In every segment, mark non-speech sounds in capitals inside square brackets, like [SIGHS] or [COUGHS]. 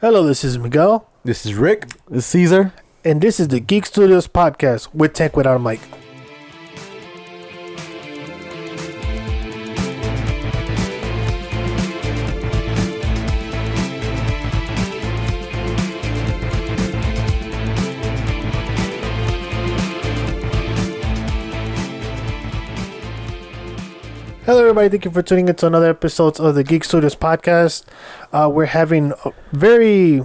Hello, this is Miguel, This is Rick. This is Caesar. and this is the Geek Studios podcast with Tank Without a Mic. Everybody. Thank you for tuning into another episode of the Geek Studios podcast. Uh, we're having very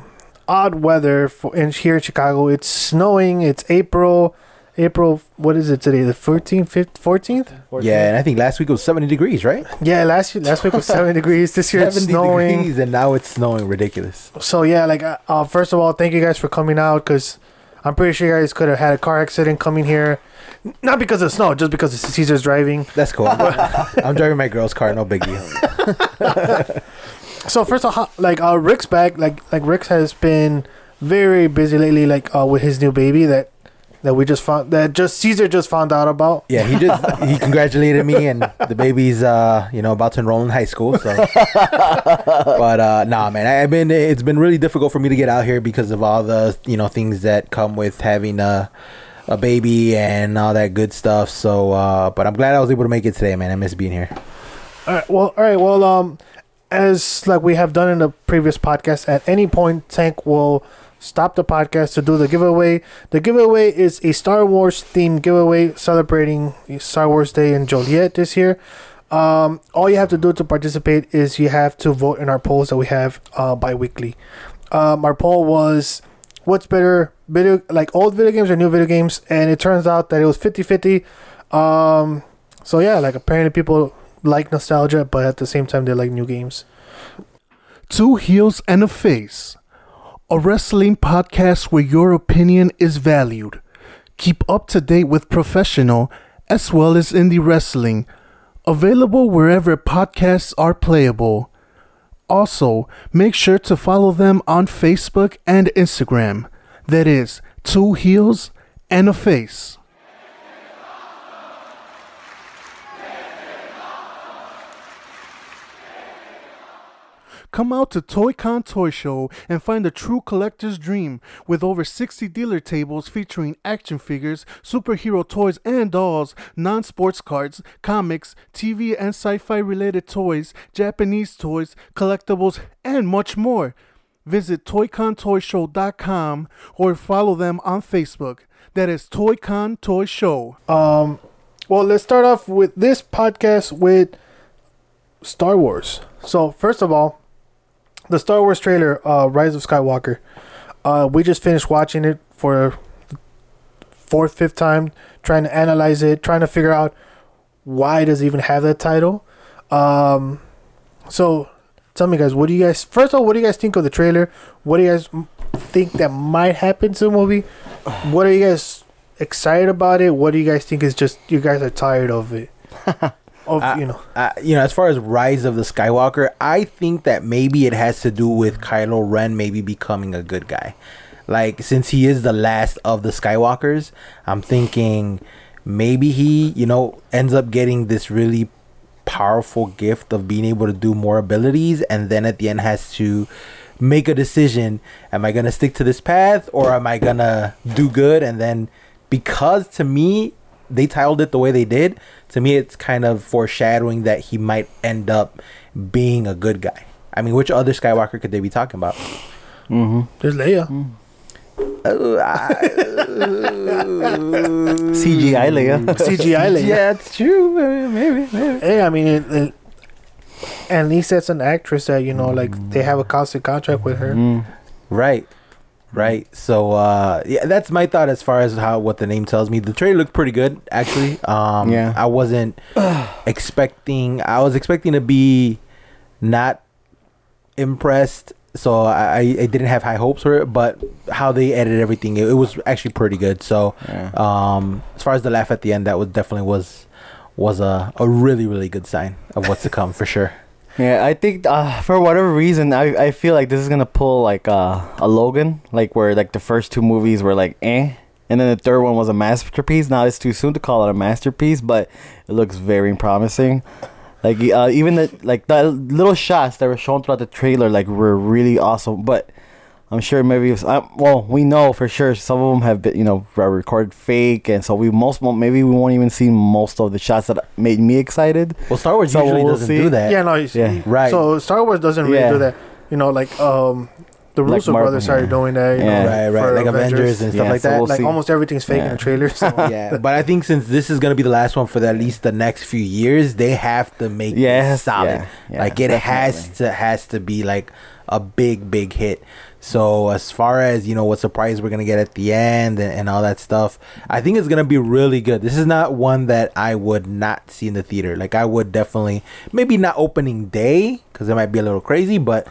odd weather for in here in Chicago. It's snowing. It's April. April. What is it today? The 14th, 15th, 14th? Yeah, and I think last week was 70 degrees, right? Yeah, last year, last week was [LAUGHS] 70 degrees. This year it's snowing. degrees, and now it's snowing. Ridiculous. So yeah, like uh, uh, first of all, thank you guys for coming out because I'm pretty sure you guys could have had a car accident coming here, not because of snow, just because Caesar's driving. That's cool. [LAUGHS] I'm driving my girl's car. No big deal. [LAUGHS] So first of all, like uh, Rick's back. Like like Rick has been very busy lately, like uh, with his new baby that that we just found that just Caesar just found out about. Yeah, he just [LAUGHS] he congratulated me, and the baby's uh you know about to enroll in high school. So, but uh nah, man, I- I've been it's been really difficult for me to get out here because of all the you know things that come with having a a baby and all that good stuff. So, uh but I'm glad I was able to make it today, man. I miss being here. All right. Well, all right. Well, um, as like we have done in the previous podcast, at any point, Tank will stop the podcast to do the giveaway. The giveaway is a Star Wars themed giveaway celebrating Star Wars Day in Joliet this year. Um, all you have to do to participate is you have to vote in our polls that we have uh, bi-weekly. Um, our poll was what's better video like old video games or new video games and it turns out that it was 50-50 um so yeah like apparently people like nostalgia but at the same time they like new games Two Heels and a Face, a wrestling podcast where your opinion is valued. Keep up to date with professional as well as indie wrestling. Available wherever podcasts are playable. Also, make sure to follow them on Facebook and Instagram. That is Two Heels and a Face. Come out to Toy Con Toy Show and find a true collector's dream with over 60 dealer tables featuring action figures, superhero toys and dolls, non sports cards, comics, TV and sci fi related toys, Japanese toys, collectibles, and much more. Visit ToyConToyShow.com or follow them on Facebook. That is ToyCon Toy Show. um well let's start off with this podcast with star wars so first of all the star wars trailer uh rise of skywalker uh we just finished watching it for fourth fifth time trying to analyze it trying to figure out why does it even have that title. Um so tell me guys what do you guys first of all what do you guys think of the trailer? What do you guys think that might happen to the movie? What are you guys excited about it? What do you guys think is just you guys are tired of it [LAUGHS] of Uh, you know. Uh, you know, as far as Rise of the Skywalker, I think that maybe it has to do with Kylo Ren maybe becoming a good guy. Like since he is the last of the Skywalkers, I'm thinking maybe he, you know, ends up getting this really powerful gift of being able to do more abilities and then at the end has to make a decision. Am i going to stick to this path or am i going to do good? And then because to me they titled it the way they did to me it's kind of foreshadowing that he might end up being a good guy i mean which other skywalker could they be talking about Mm-hmm. there's leia [LAUGHS] Oh, CGI Leia. cgi leia yeah it's true maybe maybe hey i mean it, it, at least that's an actress that you know like they have a constant contract with her Mm. Right. Right. So uh yeah, that's my thought as far as how what the name tells me. The trailer looked pretty good actually. Um Yeah. I wasn't [SIGHS] expecting I was expecting to be not impressed. So I, I didn't have high hopes for it, but how they edited everything, it, it was actually pretty good. So Yeah. um as far as the laugh at the end, that was definitely was was a, a really, really good sign of what's to come for sure. Yeah, I think uh, for whatever reason, I, I feel like this is gonna pull like uh, a Logan, like where like the first two movies were like eh, and then the third one was a masterpiece. Now it's too soon to call it a masterpiece, but it looks very promising. Like uh, even the like the little shots that were shown throughout the trailer, like were really awesome. But I'm sure maybe it's, uh, well we know for sure some of them have been you know recorded fake and so we most mo- maybe we won't even see most of the shots that made me excited. Well, Star Wars So usually we'll doesn't see. do that. Yeah, no, he's, Yeah. Right. So Star Wars doesn't really Yeah. do that. You know, like um, the Like Russo Marvel, brothers started yeah. doing that. You Yeah. know, Right, right. for Like Avengers, and stuff Yeah, like so that. we'll like see. almost everything's fake in the trailers. So. [LAUGHS] yeah, but I think since this is gonna be the last one for the, at least the next few years, they have to make Yeah, it it solid. yeah, yeah, like it has to has to be like a big big hit. So as far as you know, what surprise we're gonna get at the end and, and all that stuff, I think it's gonna be really good. This is not one that I would not see in the theater. Like I would definitely, maybe not opening day because it might be a little crazy, but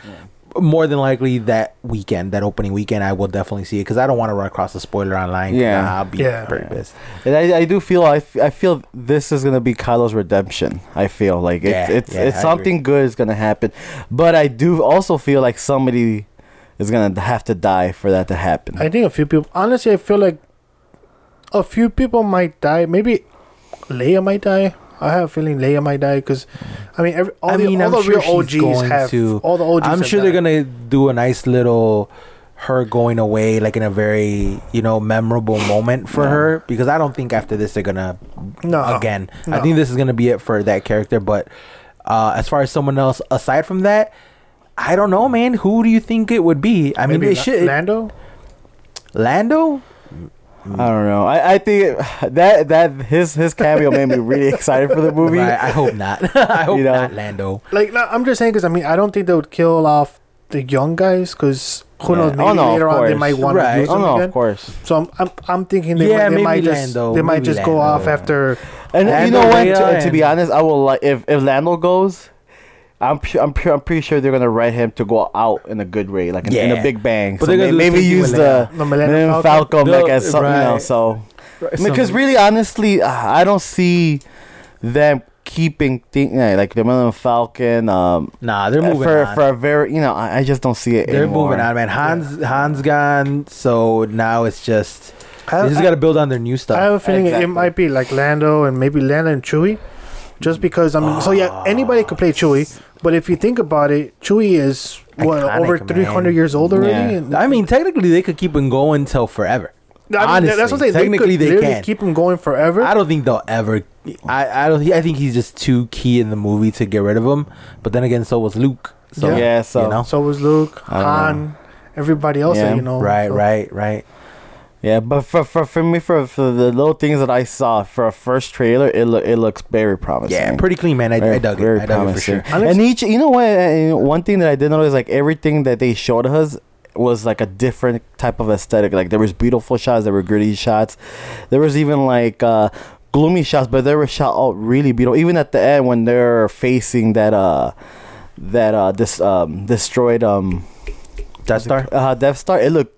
more than likely that weekend, that opening weekend, I will definitely see it because I don't want to run across a spoiler online. Yeah. I'll be Yeah. pretty Yeah. pissed. And I, I do feel I, f- I feel this is gonna be Kylo's redemption. I feel like it's Yeah, it's yeah, it's I something good is gonna happen, but I do also feel like somebody is gonna have to die for that to happen. I think a few people. Honestly, I feel like a few people might die. Maybe Leia might die. I have a feeling Leia might die because, I mean, every, all I the, mean, all I'm the sure real she's OGs going have. to- all the OGs. I'm sure they're died. gonna do a nice little her going away, like in a very you know memorable moment for her. Because I don't think after this they're gonna No, again. I think this is gonna be it for that character. But uh, as far as someone else aside from that, I don't know, man. Who do you think it would be? I mean, Maybe it La- should Lando. Lando. I don't know. I, I think [SIGHS] that that his his cameo made me really [LAUGHS] excited for the movie. Right, I hope not. [LAUGHS] I hope You know. not Lando. Like no, I'm just saying because I mean I don't think they would kill off the young guys because who Yeah. knows Oh, no, of later on they might want Right. to use Oh them no, again. of course. So I'm I'm, I'm thinking they, Yeah, might, they maybe might Lando, just they might maybe just go off after. And you know what? Leia, To, to be honest, I will like if if Lando goes. I'm pu- I'm pu- I'm pretty sure they're gonna write him to go out in a good way, like in, in a big bang. But so they're gonna may- maybe use the The Millennium Millennium Falcon, Falcon. like as something right. else. So because really, honestly, uh, I don't see them keeping thing like the Millennium Falcon. Um, nah, they're moving for on. for a very you know I, I just don't see it. They're anymore. moving on, man. Han's Han's gone, so now it's just I, they just got to build on their new stuff. I have a feeling Exactly. it might be like Lando and maybe Lando and Chewie, just because I mean, so yeah, anybody could play Chewie, but if you think about it, Chewie is what Iconic, over man. three hundred years old already. Yeah. I mean, technically, they could keep him going till forever. I mean, honestly, that's what I'm saying. technically they, they could literally can. keep him going forever. I don't think they'll ever. I I don't. I think he's just too key in the movie to get rid of him. But then again, so was Luke. So Yeah. Yeah, so- you know, So was Luke, I don't Han, everybody else. Yeah. That, you know, right, so- right, right. Yeah, but for, for for me for for the little things that I saw for a first trailer, it lo- it looks very promising. Yeah, pretty clean, man. I, Very- I dug it. very I dug it for promising. sure. And each, you know what? uh, One thing that I did notice, like everything that they showed us was like a different type of aesthetic. Like there was beautiful shots, there were gritty shots, there was even like uh, gloomy shots, but they were shot out really beautiful. Even at the end when they're facing that uh that uh this um destroyed um Death Star. uh, Death Star, it looked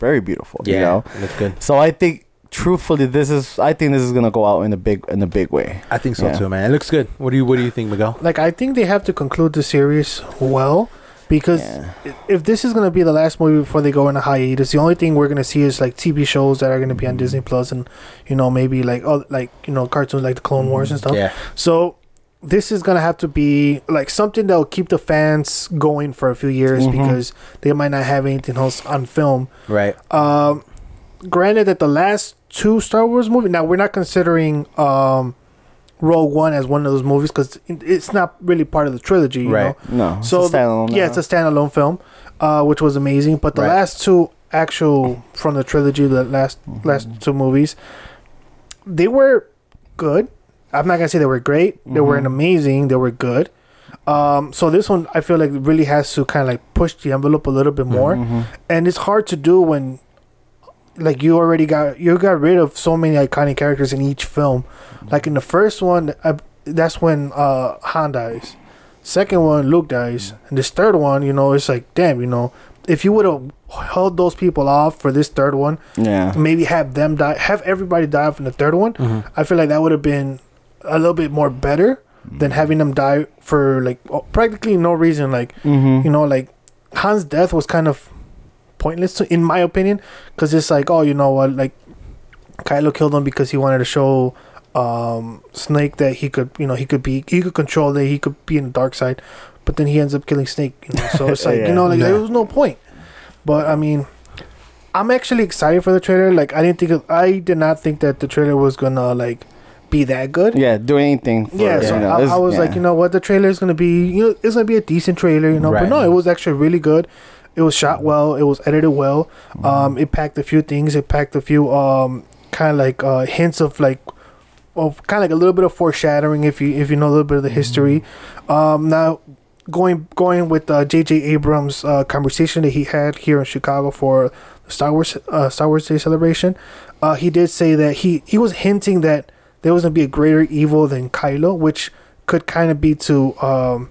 very beautiful. Yeah, you know. looks good. So I think. Truthfully, this is. I think this is gonna go out in a big, in a big way. I think so Yeah. too, man. It looks good. What do you What do you think, Miguel? Like I think they have to conclude the series well, because Yeah. if this is gonna be the last movie before they go into hiatus, the only thing we're gonna see is like TV shows that are gonna be on mm-hmm. Disney Plus, and you know maybe like oh like you know cartoons like the Clone Wars and mm-hmm. stuff. Yeah, So this is gonna have to be like something that will keep the fans going for a few years Mhm. because they might not have anything else on film. right. Um, granted that the last two Star Wars movies. Now we're not considering um, Rogue One as one of those movies because it's not really part of the trilogy. You Right. Know? No, it's So a standalone. Yeah, it's a standalone film, uh, which was amazing. But the Right. last two actual from the trilogy, the last Mm-hmm. last two movies, they were good. I'm not gonna say they were great. They weren't amazing. They were good. Um, so this one, I feel like really has to kind of like push the envelope a little bit more, Mhm. and it's hard to do when, like, you already got you got rid of so many iconic characters in each film. Like in the first one, I, that's when uh, Han dies. Second one, Luke dies, and this third one, you know, it's like, damn, you know, if you would have held those people off for this third one, Yeah. maybe have them die, have everybody die off in the third one. Mhm. I feel like that would have been a little bit more better than having them die for like practically no reason. Like Mm-hmm. you know, like Han's death was kind of pointless to, in my opinion, because it's like, oh, you know what, like Kylo killed him because he wanted to show um Snoke that he could, you know, he could be, he could control it, he could be in the dark side, but then he ends up killing Snoke. You know, so it's [LAUGHS] like, Yeah. you know, like Yeah. there was no point. But I mean, I'm actually excited for the trailer. Like I didn't think it, I did not think that the trailer was gonna like be that good. Yeah, do anything. For, Yeah, so you know, I, I was like, you know what, the trailer is gonna be, you know, it's gonna be a decent trailer, you know. But no, it was actually really good. It was shot well. It was edited well. Mm-hmm. Um, it packed a few things. It packed a few um kind of like uh hints of like of kind of like a little bit of foreshadowing if you if you know a little bit of the history. Um, now going going with uh, J.J. Abrams' uh, conversation that he had here in Chicago for the Star Wars uh, Star Wars Day celebration, uh, he did say that he he was hinting that there was gonna be a greater evil than Kylo, which could kind of be to um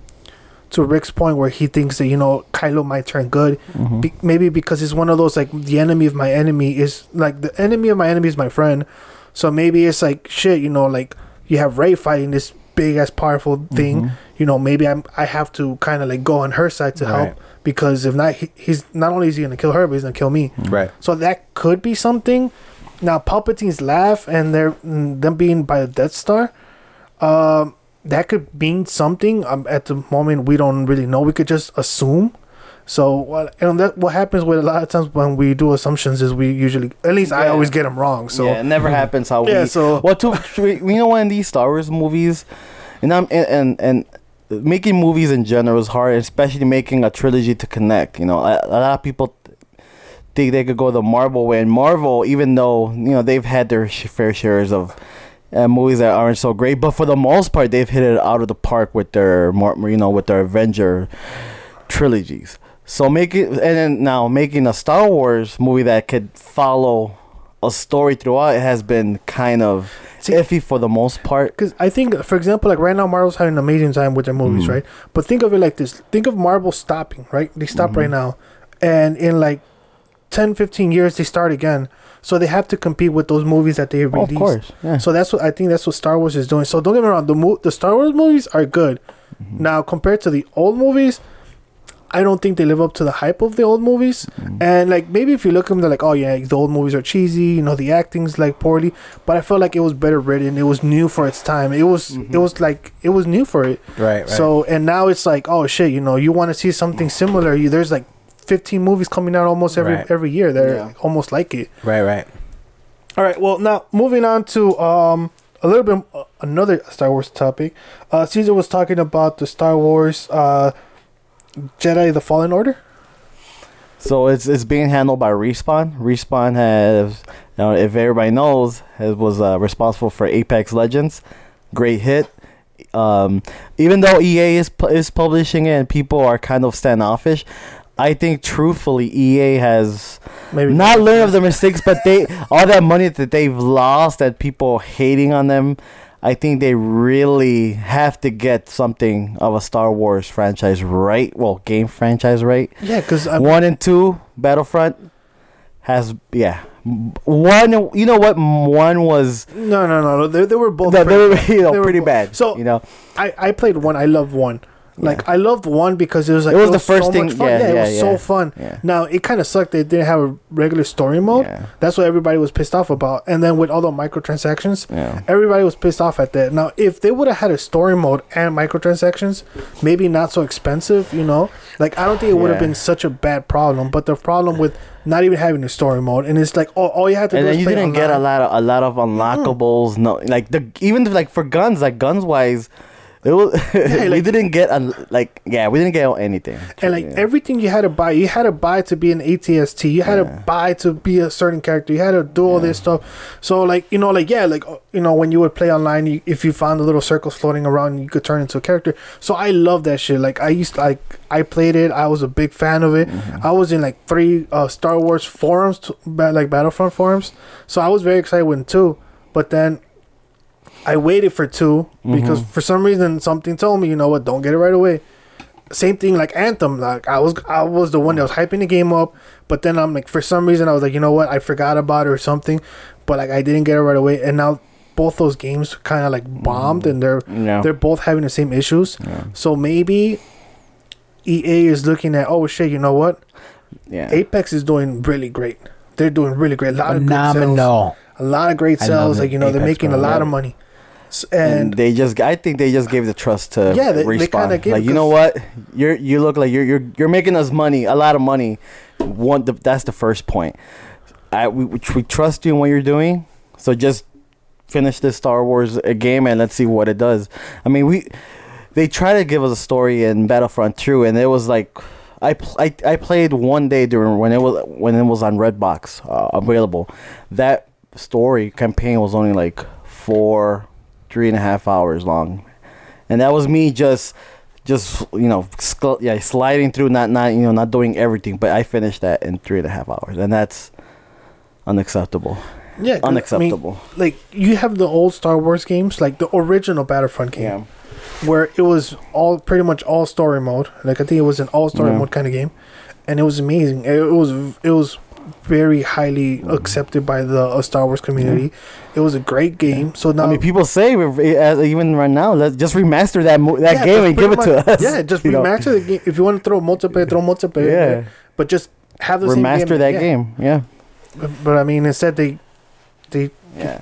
to Rick's point where he thinks that you know Kylo might turn good, Mhm. be- maybe because he's one of those like the enemy of my enemy is like the enemy of my enemy is my friend, so maybe it's like shit, you know, like you have Rey fighting this big ass powerful thing, Mhm. you know, maybe I'm I have to kind of like go on her side to Right. help because if not, he, he's not only is he gonna kill her, but he's gonna kill me. Right. So that could be something. Now Palpatine's laugh and they're mm, them being by the Death Star, um, that could mean something. Um, at the moment we don't really know. We could just assume. So what and that what happens with a lot of times when we do assumptions is we usually at least I always get them wrong. So yeah, it never [LAUGHS] happens how Yeah, we. so- well, to, to you know, when these Star Wars movies, and I'm and, and and making movies in general is hard, especially making a trilogy to connect. You know, a, a lot of people think they could go the Marvel way, and Marvel, even though you know they've had their fair shares of. Uh, movies that aren't so great, but for the most part, they've hit it out of the park with their, you know, with their Avenger trilogies. So making and then now making a Star Wars movie that could follow a story throughout it has been kind of See- iffy for the most part. Because I think, for example, like right now, Marvel's having an amazing time with their movies, Mhm. right? But think of it like this: think of Marvel stopping, right? They stop right Mhm. now, and in like 10, 15 years, they start again. So they have to compete with those movies that they Oh, released. of course, yeah. So that's what I think. That's what Star Wars is doing. So don't get me wrong. The mo- the Star Wars movies are good. Mm-hmm. Now compared to the old movies, I don't think they live up to the hype of the old movies. Mm-hmm. And like maybe if you look at them, they're like, oh yeah, the old movies are cheesy. You know, the acting's like poorly. But I felt like it was better written. It was new for its time. It was it was like it was new for it. Right. Right. So and now it's like, oh shit, you know, you want to see something similar. You there's like 15 movies coming out almost every Right. every year. They're Yeah. almost like it. right. Right. All right. Well, now moving on to um a little bit uh, another Star Wars topic. Uh, Caesar was talking about the Star Wars uh, Jedi: The Fallen Order. So it's it's being handled by Respawn. Respawn has, you know, if everybody knows, has, was uh, responsible for Apex Legends, great hit. Um, even though EA is pu- is publishing it and people are kind of standoffish, I think truthfully EA has Maybe not learned of their mistakes, but they [LAUGHS] all that money that they've lost, that people hating on them. I think they really have to get something of a Star Wars franchise right. Well, game franchise right. Yeah, because One and two, Battlefront has yeah. One, you know what? One was no, no, no, no. They, they were both. they, they were [LAUGHS] pretty- you know they were pretty bad. So- you know, I I played one. I love one. Like Yeah. I loved one because it was like It was the first thing- fun. yeah, Yeah, it was yeah. so fun. yeah, Now it kind of sucked. They didn't have a regular story mode. yeah, That's what everybody was pissed off about. And then with all the microtransactions, yeah. everybody was pissed off at that. Now, if they would have had a story mode and microtransactions, maybe not so expensive, you know, like I don't think it would have Yeah. been such a bad problem. But the problem with not even having a story mode, and it's like, oh, all you have to And do then is you didn't get a lot of a lot of unlockables. No, like the even like for guns, like guns wise, it was [LAUGHS] we like- didn't get a like yeah, we didn't get anything. And like Yeah. everything you had to buy, you had to buy to be an ATST. You had Yeah. to buy to be a certain character. You had to do all this stuff. So like you know, like yeah, like uh, you know, when you would play online, you, if you found the little circles floating around, you could turn into a character. So I love that shit. Like I used to, like I played it. I was a big fan of it. Mm-hmm. I was in like three uh, Star Wars forums, to, like Battlefront forums. So I was very excited with two. But then I waited for two because Mm-hmm. for some reason something told me, you know what, don't get it right away same thing like Anthem. Like I was, I was the one that was hyping the game up, but then I'm like, for some reason, I was like, you know what, I forgot about it or something, but like I didn't get it right away, and now both those games kind of like bombed, and they're yeah. they're both having the same issues. yeah. So maybe EA is looking at, oh shit, you know what, yeah. Apex is doing really great. They're doing really great. A lot of good sales. A lot of great sales. Like you know, they're making a lot of money. And, and they just I think they just gave the trust to Yeah, they- they respawn. gave like you know what you're you look like you're you're you're making us money a lot of money. One the, that's the first point. I we, we we trust you in what you're doing, so just finish this Star Wars uh, game and let's see what it does. I mean we they try to give us a story in Battlefront 2 and it was like I, I, I played one day during when it was when it was on Redbox uh, available. That story campaign was only like four, three and a half hours long, and that was me just just you know yeah sliding through not not you know not doing everything, but I finished that in three and a half hours, and that's unacceptable. yeah, 'cause, I mean, Unacceptable. like you have the old Star Wars games, like the original Battlefront game, where it was all pretty much all story mode. Like I think it was an all story Yeah. mode kind of game, and it was amazing. It was it was very highly accepted by the uh, Star Wars community. It was a great game. So now I mean, people say as, even right now, let's just remaster that mo- that Yeah, game just and give it to us. Yeah, just [LAUGHS] you know? remaster the game. If you want to throw multiplayer, throw multiplayer. Yeah. but just have the Remaster game. that game. Yeah. But, but I mean, instead they they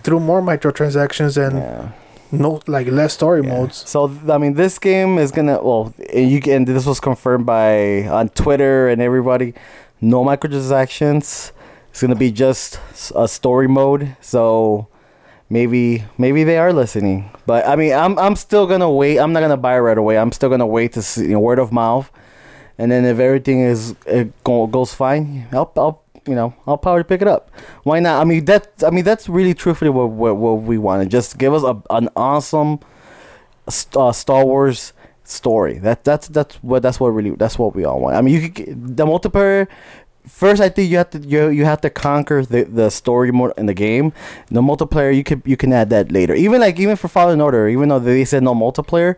threw more microtransactions and no like less story Yeah. modes. So I mean, this game is gonna well, and you can. This was confirmed by on Twitter and everybody. No microtransactions. It's gonna be just a story mode. So maybe maybe they are listening. But I mean, I'm I'm still gonna wait. I'm not gonna buy right away. I'm still gonna wait to see you know, word of mouth, and then if everything is it go, goes fine, I'll I'll you know I'll probably pick it up. Why not? I mean that I mean that's really truthfully what what, what we want. Just give us a, an awesome uh, Star Wars story. That that's that's what that's what really that's what we all want. I mean, you could the multiplayer. First, I think you have to you, you have to conquer the, the story more in the game. The multiplayer you could you can add that later. Even like even for Fallen Order, even though they said no multiplayer,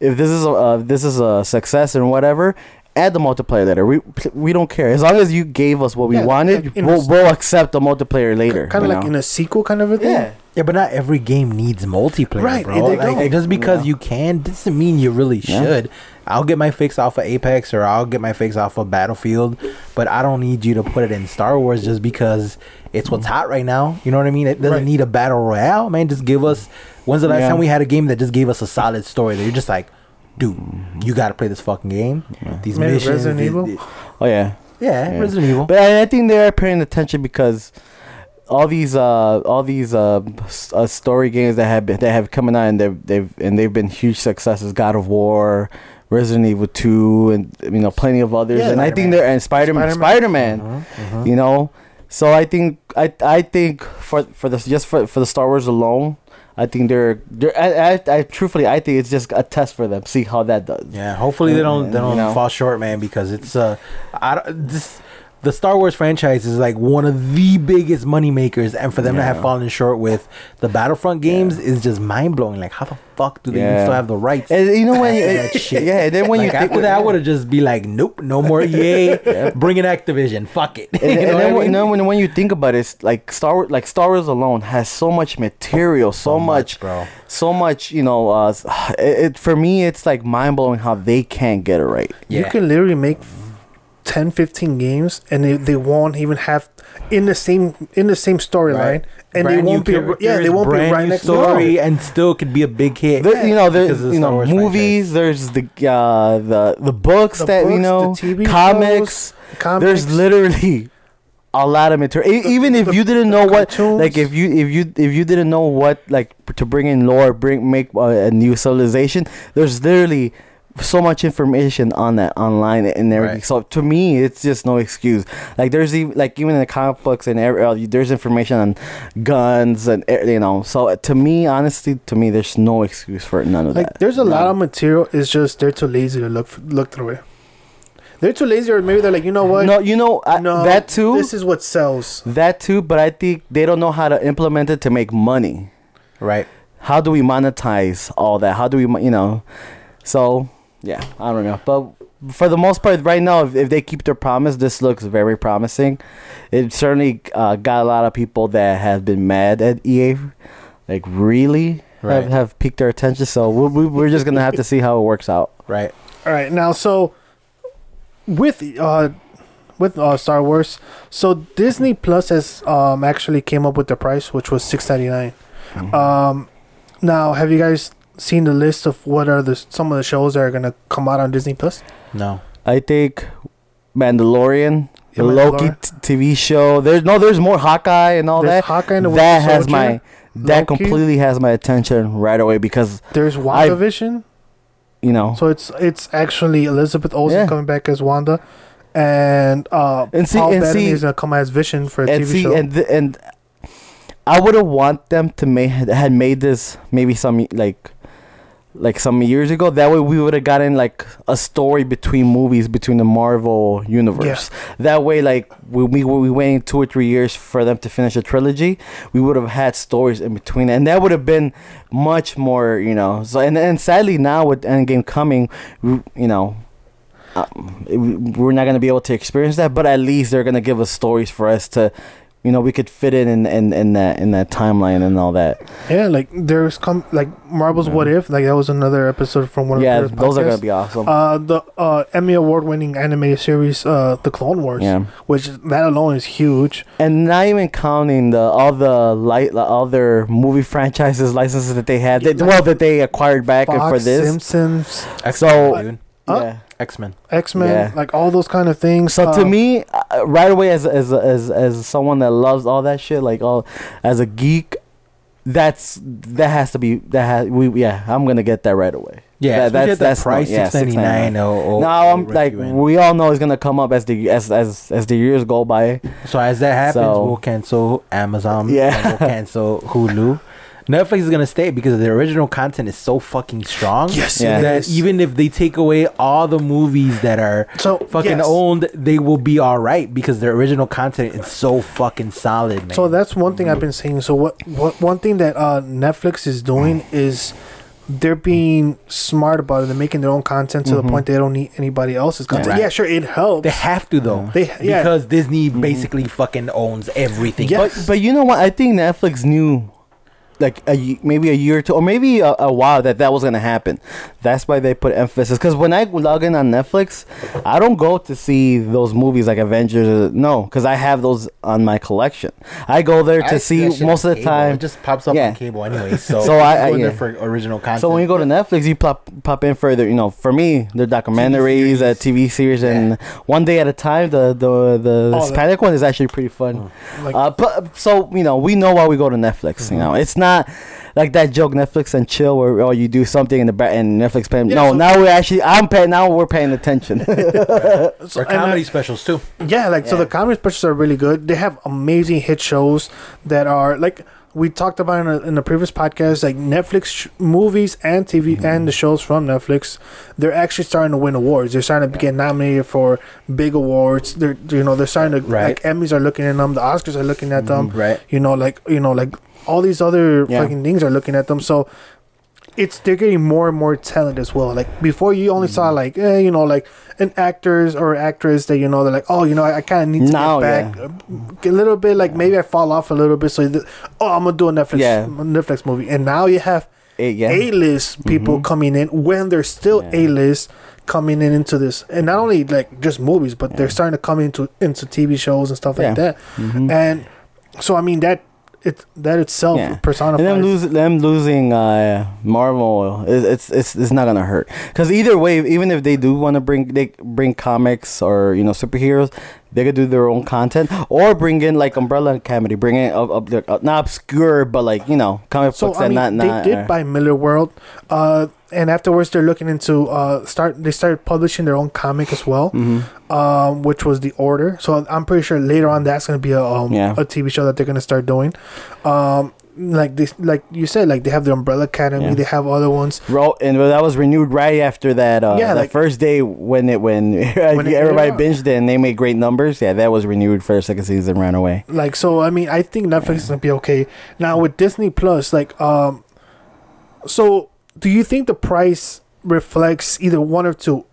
if this is a uh, this is a success and whatever, add the multiplayer later. We we don't care as long as you gave us what we Yeah, wanted. like we'll, a- we'll accept the multiplayer later. Kind of like know? in a sequel kind of a thing. yeah. Yeah, but not every game needs multiplayer, Right, bro. Like, like, just because Yeah. you can doesn't mean you really Yeah. should. I'll get my fix off of Apex or I'll get my fix off of Battlefield, but I don't need you to put it in Star Wars just because it's what's hot right now. You know what I mean? It doesn't Right. need a battle royale, man. Just give us. When's the last Yeah. time we had a game that just gave us a solid story that you're just like, dude, you got to play this fucking game. These Maybe missions, Resident these- Evil? these- Oh yeah. yeah, Yeah. Resident Evil. But I, I think they're paying attention because all these uh all these uh, uh story games that have been that have coming out and they've they've and they've been huge successes. God of War, Resident Evil Two, and you know plenty of others. Yeah, and I think Spider-Man. they're and Spider Man, Spider-Man. Spider Man. Mhm, mhm. You know, so I think I I think for for this just for for the Star Wars alone. I think they're they're I, I, I truthfully I think it's just a test for them. See how that does. Yeah, hopefully they don't they don't know. fall short, man, because it's uh, I don't, this the Star Wars franchise is like one of the biggest money makers, and for them to have fallen short with the Battlefront games is just mind blowing. Like, how the fuck do they even Yeah. still have the rights? And you know when you, that [LAUGHS] shit. yeah, and then when like you after think that, I would have just be like, nope, no more [LAUGHS] EA, bring in Activision, fuck it. [LAUGHS] and, You and know then what I when, mean? you know, when, when you think about it, it's like Star Wars, like Star Wars alone has so much material, so, much, bro. so much. You know, uh, [SIGHS] it, it for me, it's like mind blowing how they can't get it right. You can literally make 10, 15 games and they, they won't even have in the same in the same storyline Right. and Brand they won't be yeah they won't be right new next story, door. and still could be a big hit. There, you know, there's you know Wars movies. There's the uh, the the books The that you know, the TV comics. shows, comics. There's literally a lot of material. E- The- Even if the- you didn't know what, cartoons. like if you if you if you didn't know what like to bring in lore, bring make uh, a new civilization. There's literally so much information on that online and everything. Right. So to me, it's just no excuse. Like there's even like even in the comic books and every, uh, there's information on guns and uh, you know. So to me, honestly, to me, there's no excuse for none of like that. there's a lot of material it's just they're too lazy to look look through it they're too lazy or maybe they're like you know what No, you know I, No, that too. this is what sells that too, but I think they don't know how to implement it to make money. right. How do we monetize all that? How do we, you know? So yeah, I don't know, but for the most part, right now, if, if they keep their promise, this looks very promising. It certainly uh, got a lot of people that have been mad at EA, like really Right. have, have piqued their attention. So we, we, we're just gonna have to see how it works out. Right. all right now so with uh with uh star wars so disney plus has um actually came up with the price which was 6.99 um Now, have you guys seen the list of what are the some of the shows that are gonna come out on Disney Plus? No. I think Mandalorian, Yeah, the Loki t- TV show. There's no, there's more Hawkeye and all There's that. Hawkeye and the that Winter has Soldier. my that Loki. completely has my attention right away because There's WandaVision. you know. So it's it's actually Elizabeth Olsen Yeah. coming back as Wanda, and uh, And see- Paul and Bettany see- is gonna come as Vision for a and TV see show. and th- and I would have want them to make had made this maybe some like like some years ago. That way we would have gotten like a story between movies between the Marvel universe. That way, like when we we waiting two or three years for them to finish a trilogy, we would have had stories in between, and that would have been much more, you know. So and and sadly now with Endgame coming, we, you know. Um, we're not gonna be able to experience that, but at least they're gonna give us stories for us to, you know, we could fit it in in, in that in that timeline and all that. yeah, like there's come like Marvel's Yeah. What If, like that was another episode from one yeah, of the those are gonna be awesome. Uh, the uh, Emmy award-winning animated series, uh, The Clone Wars, yeah, which that alone is huge. and not even counting the all the light the other movie [LAUGHS] franchises licenses that they had. That, well, that they acquired back Fox, for this. Simpsons, X-Men, dude. Huh? Yeah. X Men. X Men, Yeah. like all those kind of things. So to Uh, me, uh, right away, as as as as someone that loves all that shit, like all as a geek, that's that has to be that has we yeah. I'm gonna get that right away. Yeah, That- that's- that's, that's price not- yeah, six ninety nine. $6.99. now I'm like we all know it's gonna come up as the as as as the years go by. So as that happens, So- we'll cancel Amazon. Yeah. and we'll cancel [LAUGHS] Hulu. Netflix is gonna stay because the original content is so fucking strong. yes, Yeah. it That is. even if they take away all the movies that are so fucking yes. owned, they will be all right because their original content is so fucking solid, man. So that's one thing I've been saying. So what, what one thing that uh, Netflix is doing is they're being smart about it. They're making their own content to the Mhm. point they don't need anybody else's content. Right. Yeah, sure, it helps. they have to though. They yeah. because Disney basically fucking owns everything. Yeah. But but you know what? I think Netflix knew, like a, maybe a year or two, or maybe a, a while that that was gonna happen. That's why they put emphasis. Because when I log in on Netflix, I don't go to see those movies like Avengers. uh, No, because I have those on my collection. I go there to I see that most of the cable. time. It just pops up Yeah. on cable anyway. So, [LAUGHS] So I- I- go in there for original content. So when you go to Netflix, you pop pop in for the you know for me the documentaries, uh, TV series, and one day at a time. The the the Oh, Hispanic one is actually pretty fun. like, Uh, but so you know, we know why we go to Netflix. You know, it's not like that joke Netflix and chill where oh you do something in the back and Netflix paying. Yeah, no, so- now we're actually I'm paying. Now we're paying attention. [LAUGHS] so- or and I- comedy specials too. Yeah, like so the comedy specials are really good. They have amazing hit shows that are like we talked about in, a, in the previous podcast. Like Netflix sh- movies and TV mm-hmm. and the shows from Netflix, they're actually starting to win awards. They're starting to get nominated for big awards. They're you know they're starting to Right. like Emmys are looking at them. The Oscars are looking at them. Mm-hmm. Right. You know like you know like all these other Yeah. fucking things are looking at them. So. It's they're getting more and more talent as well. Like before, you only saw like eh, you know like an actors or actress that you know they're like oh you know I, I kind of need to Now, get back a little bit like maybe I fall off a little bit so th- oh I'm gonna do a Netflix Yeah. Netflix movie and now you have Eh. A list people Mhm. coming in when they're still Yeah. A list coming in into this and not only like just movies but they're starting to come into into TV shows and stuff Yeah. like that Mhm. and so I mean that it that itself Yeah. personifies And them losing them losing uh, Marvel, it's it's it's not gonna hurt. Cause either way, even if they do want to bring they bring comics or you know superheroes, they could do their own content or bring in like Umbrella Academy, bring in up, up, uh, not obscure but like you know comic So books I and mean, not not. they did uh, buy Millarworld, uh, and afterwards they're looking into uh, start. They started publishing their own comic as well, mhm. um, which was the Order. So I'm pretty sure later on that's gonna be a um, Yeah. a TV show that they're gonna start doing. Um, like this, like you said, like they have the Umbrella Academy. Yeah. They have other ones. Ro- and that was renewed right after that. Uh, Yeah, the like- first day when it when, [LAUGHS] it everybody out. binged it and they made great numbers. Yeah, that was renewed for the second season. Ran away. Like so, I mean, I think Netflix is gonna be okay now with Disney Plus. Like, um, so do you think the price reflects either one or two,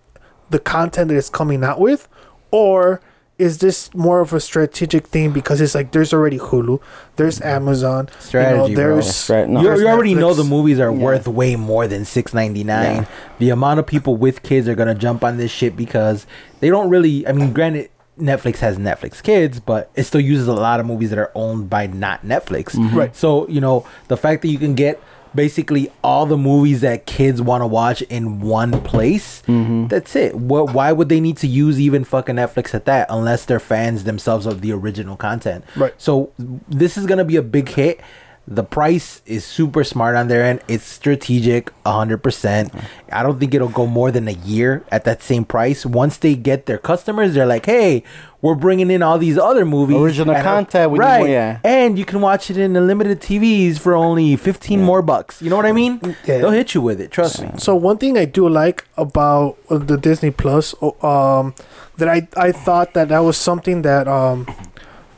the content that it's coming out with, or is this more of a strategic thing because it's like there's already Hulu, there's Amazon, Strategy, you know, bro. there's Strat- no. You, you already know the movies are Yeah. worth way more than six ninety nine. Yeah. The amount of people with kids are gonna jump on this shit because they don't really. I mean, granted, Netflix has Netflix Kids, but it still uses a lot of movies that are owned by not Netflix. Mm-hmm. Right. So you know the fact that you can get basically all the movies that kids want to watch in one place. Mm-hmm. That's it. What? Why would they need to use even fucking Netflix at that unless they're fans themselves of the original content? Right. So this is gonna be a big hit. The price is super smart on their end. It's strategic, hundred percent. I don't think it'll go more than a year at that same price. Once they get their customers, they're like, "Hey, we're bringing in all these other movies, Original content, we right? more- yeah. and you can watch it in the limited TVs for only fifteen more bucks. You know what I mean? Yeah. They'll hit you with it. Trust me. So one thing I do like about uh, the Disney Plus, um, that I I thought that that was something that um,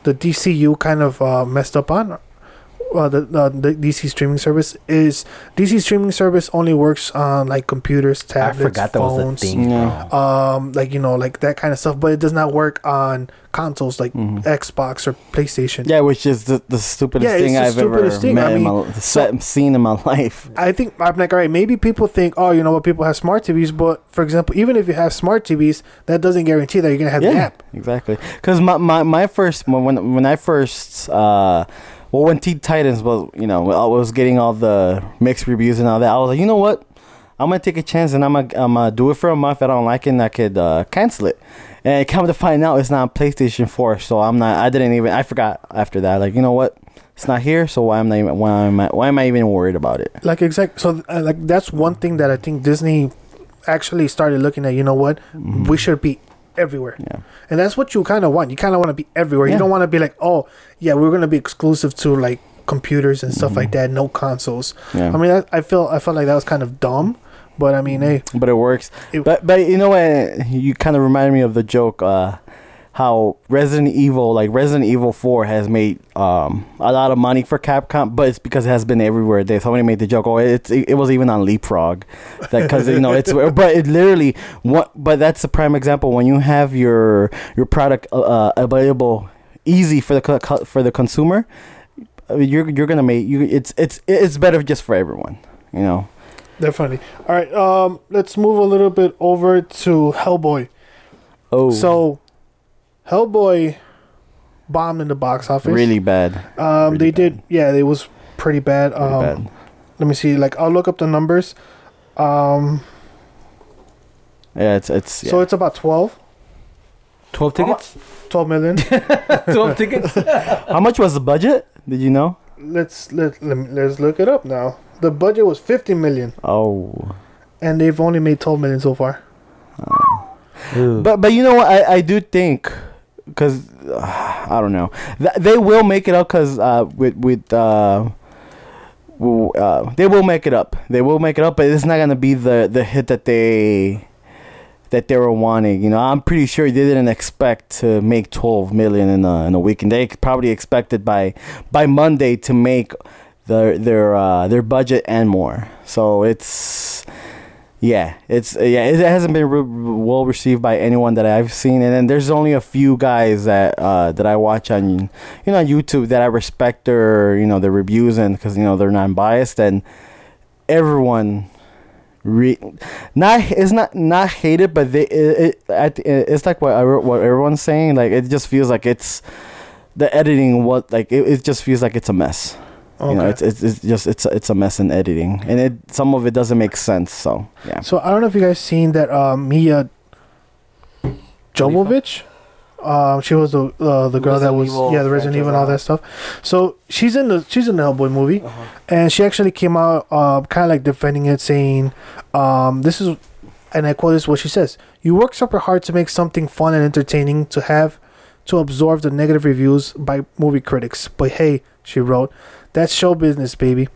the DCU kind of uh, messed up on. Uh, the, the the DC streaming service is DC streaming service only works on like computers, I tablets, forgot that was a phones, thing. Yeah. um, like you know, like that kind of stuff. But it does not work on consoles like Mhm. Xbox or PlayStation. Yeah, which is the, the stupidest Yeah, thing the I've ever thing. met I in mean, my, se- seen in my life. I think I'm like, all right, maybe people think, oh, you know what, people have smart TVs, but for example, even if you have smart TVs, that doesn't guarantee that you're gonna have the app. exactly. Because my, my my first when when when I first uh well when Teen Titans was you know I was getting all the mixed reviews and all that I was like you know what I'm gonna take a chance and I'm gonna I'm gonna do it for a month. If I don't like it, and I could uh, cancel it. And come to find out, it's not PlayStation 4, so I'm not. I didn't even. I forgot after that. Like you know what, it's not here, so why am I even? Why am I? Why am I even worried about it? Like exact. So uh, like that's one thing that I think Disney actually started looking at. You know what, Mhm. we should be everywhere, Yeah. and that's what you kind of want. You kind of want to be everywhere. Yeah. You don't want to be like, oh, yeah, we're gonna be exclusive to like computers and stuff Mhm. like that. No consoles. Yeah. I mean, that, I feel I felt like that was kind of dumb, but I mean, hey, but it works. It- but but you know what? You kind of reminded me of the joke. Uh, how Resident Evil, like Resident Evil Four, has made um a lot of money for Capcom, but it's because it has been everywhere. They somebody made the joke. Oh, it's it, was even on Leapfrog, because you know it's [LAUGHS] but it literally what. But that's a prime example when you have your your product uh, uh, available easy for the for the consumer. uh, You're you're gonna make you. It's it's it's better just for everyone. You know. definitely. All right, um, let's move a little bit over to Hellboy. Oh, So, Hellboy bombed in the box office. really bad. Um, really they bad. did. Yeah, it was pretty bad. Really Um, bad. let me see. Like, I'll look up the numbers. Um, Yeah, it's it's so it's about 12, Twelve tickets. 12 million. [LAUGHS] Twelve tickets. [LAUGHS] How much was the budget? Did you know? let's let, let me, let's look it up now. The budget was 50 million, Oh, and they've only made 12 million so far. Oh. but but you know what? I I do think because uh, I don't know Th- they will make it up because uh with with uh. Uh, they will make it up. They will make it up, but it's not gonna be the the hit that they that they were wanting. You know, I'm pretty sure they didn't expect to make 12 million in a in a weekend. They probably expected by by Monday to make their their uh, their budget and more. So it's yeah, it's yeah, it hasn't been re- well received by anyone that I've seen, and then there's only a few guys that uh, that I watch on you know YouTube that I respect their you know their reviews and because you know they're non biased and everyone. Re- not it's not not hated, but they it, it, it's like what I, what everyone's saying. Like it just feels like it's the editing. What like it, it just feels like it's a mess. Okay. You know, it's, it's it's just it's it's a mess in editing, and it some of it doesn't make sense. So yeah, so I don't know if you guys seen that um, Milla Jovovich. Um, she was the uh, the girl that was Evil yeah the Resident Evil and all that stuff. So she's in the she's in the Hellboy movie. and she actually came out uh, kind of like defending it, saying, um, "This is," and I quote this: "What she says: You work super hard to make something fun and entertaining to have to absorb the negative reviews by movie critics. But hey, she wrote, that's show business, baby."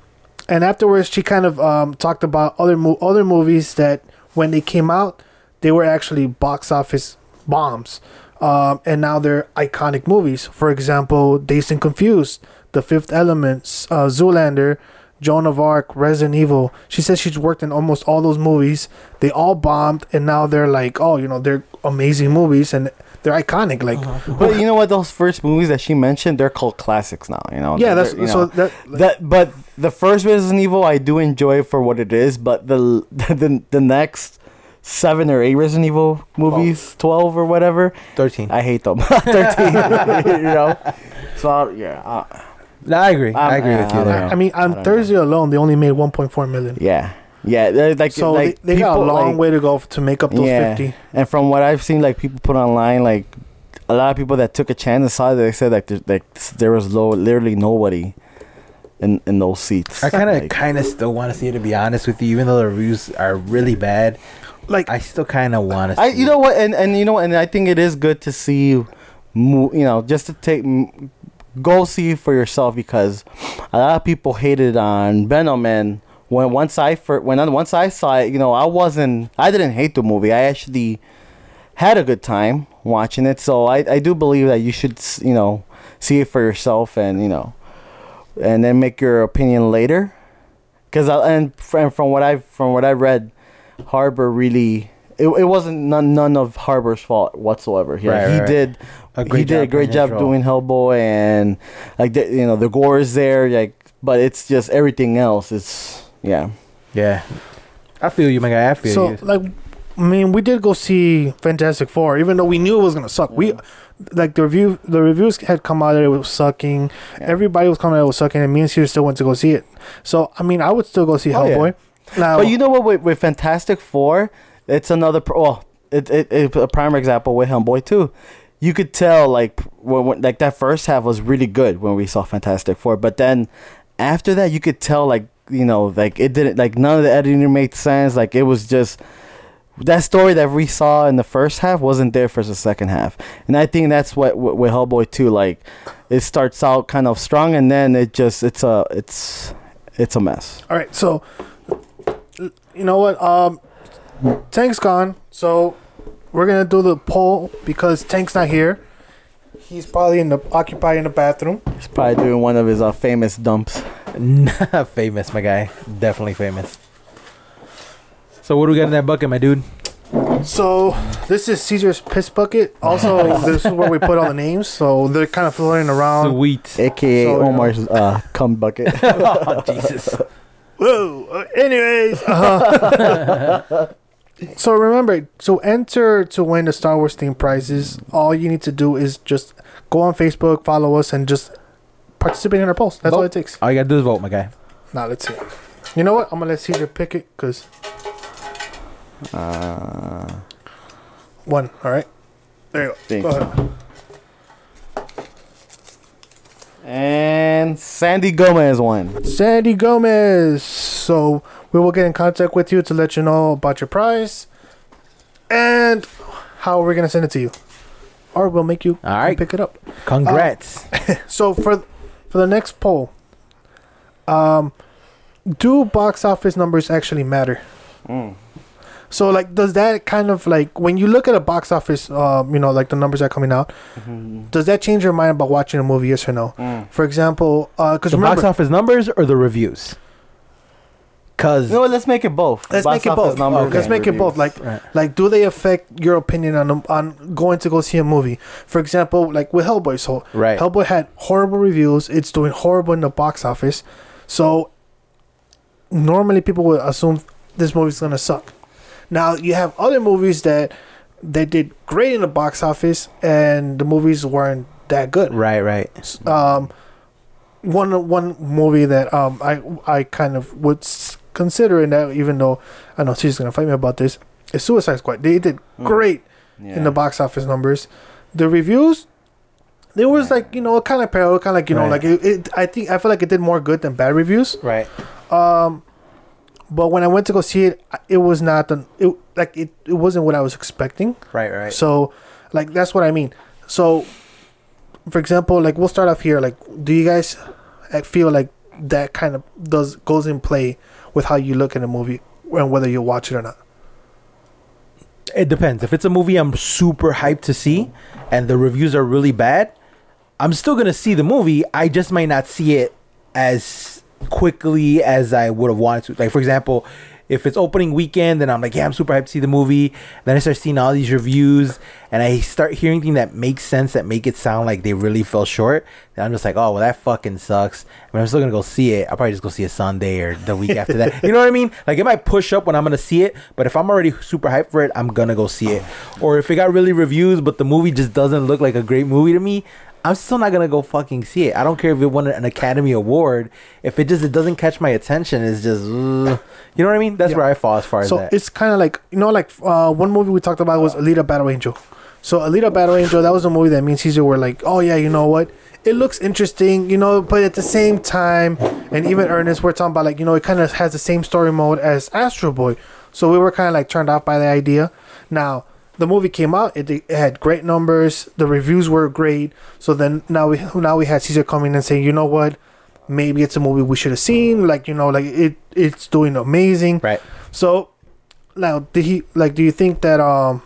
And afterwards, she kind of um, talked about other mo- other movies that when they came out, they were actually box office bombs. Um, and now they're iconic movies. For example, Dazed and Confused, The Fifth Element, uh, Zoolander, Joan of Arc, Resident Evil. She says she's worked in almost all those movies. They all bombed, and now they're like, oh, you know, they're amazing movies and they're iconic. Like, but you know what? Those first movies that she mentioned, they're called classics now. You know. yeah, They're- that's you so know. that. that. But the first Resident Evil, I do enjoy for what it is. But the [LAUGHS] the the next seven or eight Resident Evil movies, twelve or whatever, Thirteen. I hate them. [LAUGHS] Thirteen, [LAUGHS] you know. So yeah. Uh, No, I agree. I I'm- agree uh, with you I there. I mean, on don't Thursday alone, they only made 1.4 million. Yeah, yeah. they're Like So like they, they got a long like- way to go to make up those Yeah. 50. And from what I've seen, like people put online, like a lot of people that took a chance and saw it, they said like there, like there was low, literally nobody in in those seats. I kind of, Like, kind of still want to see it. To be honest with you, even though the reviews are really bad, Like, I still kind of want to. I you know what, and and you know, what and I think it is good to see, mo- you know, just to take go see for yourself because a lot of people hated on Venom and. When once I fir- when once I saw it, you know, I wasn't I didn't hate the movie. I actually had a good time watching it. So I, I do believe that you should you know see it for yourself and you know and then make your opinion later. Because I, and from from what I from what I read, Harbour really it, it wasn't none none of Harbour's fault whatsoever. He, Right, he right, did A he great did a job great job doing Hellboy and like the, you know the gore is there like but it's just everything else. It's yeah. Yeah, I feel you, my guy. I feel so, you. like, I mean, we did go see Fantastic Four, even though we knew it was gonna suck. We like the review, the reviews had come out that it was sucking. Everybody was coming out it was sucking, and me and Caesar still went to go see it. So, I mean, I would still go see Oh, yeah. Hellboy. Now, But you know what? With, with Fantastic Four, it's another. Pro- well, it, it, it a prime example with Hellboy too. You could tell like when, when like that first half was really good when we saw Fantastic Four, but then after that you could tell like you know like it didn't like none of the editing made sense. Like it was just that story that we saw in the first half wasn't there for the second half, and I think that's what with, Hellboy too. Like it starts out kind of strong and then it just it's a it's it's a mess. all right. So, you know what? Um, Tank's gone, so we're gonna do the poll because Tank's not here. He's probably in the occupied in the bathroom. He's probably doing one of his uh, famous dumps. [LAUGHS] famous, my guy. Definitely famous. So what do we got in that bucket, my dude? So this is Caesar's piss bucket. Also, [LAUGHS] this is where we put all the names, so they're kind of floating around. Sweet. aka So, Omar's uh, cum bucket. [LAUGHS] oh, Jesus. Whoa. uh, anyways, uh, so remember to enter to win the Star Wars theme prizes. All you need to do is just go on Facebook, follow us, and just participate in our polls. That's all it takes. All you gotta do is vote, my guy. Now let's see. You know what? I'm gonna let Caesar pick it because uh, one. All right. There you go. Thanks. Go ahead. and Sandy Gomez won. Sandy Gomez. So we will get in contact with you to let you know about your prize and how we're gonna send it to you, or we'll make you All right. pick it up. Congrats. [LAUGHS] So for for the next poll, um, do box office numbers actually matter? Mm. So like, does that kind of like when you look at a box office, um, you know, like the numbers that are coming out, does that change your mind about watching a movie? Yes or no? Mm. For example, because the box office numbers or the reviews? Cause You know? Let's make it both. let's Box make it office both. numbers Let's and make it both. Like, Right. like, do they affect your opinion on on going to go see a movie? For example, like with Hellboy. So right. Hellboy had horrible reviews. It's doing horrible in the box office. So normally people would assume this movie's gonna suck. Now you have other movies that they did great in the box office and the movies weren't that good. Right, right. Um, one one movie that um I I kind of would s- consider in that even though I know she's gonna fight me about this is Suicide Squad. They did Mm. great Yeah. in the box office numbers. The reviews, there was like you know kind of parallel, kind of like you know like it, it. I think I feel like it did more good than bad reviews. Right. Um, but when I went to go see it, it was not the it like it. It wasn't what I was expecting. Right, right. So, like that's what I mean. So, for example, like we'll start off here. Like, do you guys uh, feel like that kind of does goes in play with how you look at a movie and whether you watch it or not? It depends. If it's a movie I'm super hyped to see and the reviews are really bad, I'm still gonna see the movie. I just might not see it as quickly as I would have wanted to. Like for example, if it's opening weekend and I'm like, yeah, I'm super hyped to see the movie, then I start seeing all these reviews and I start hearing things that make sense that make it sound like they really fell short. Then I'm just like, oh well, that fucking sucks. But I'm still gonna go see it. I'll probably just go see it Sunday or the week after that. You know what I mean? Like it might push up when I'm gonna see it, but if I'm already super hyped for it, I'm gonna go see it. Or if it got really reviews, but the movie just doesn't look like a great movie to me, I'm still not gonna go fucking see it. I don't care if it won an Academy Award. If it just it doesn't catch my attention, it's just you know what I mean. That's Yeah. where I fall as far as that. So it's kind of like you know, like uh, one movie we talked about was Alita Battle Angel. So Alita Battle Angel, that was a movie that me and Caesar were like, oh yeah, you know what? It looks interesting, you know, but at the same time, and even Ernest, we're talking about like you know, it kind of has the same story mode as Astro Boy. So we were kind of like turned off by the idea. Now the movie came out; it, it had great numbers. The reviews were great. So then now we now we had Caesar coming and saying, you know what? Maybe it's a movie we should have seen. Like you know, like it it's doing amazing. right. So now, did he like? Do you think that um,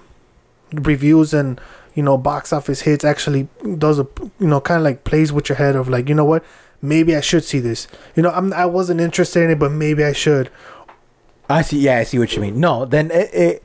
reviews and you know box office hits actually does a you know kind of like plays with your head of like you know what? Maybe I should see this. You know, I'm I wasn't interested in it, but maybe I should. I see. Yeah, I see what you mean. No, then it, it,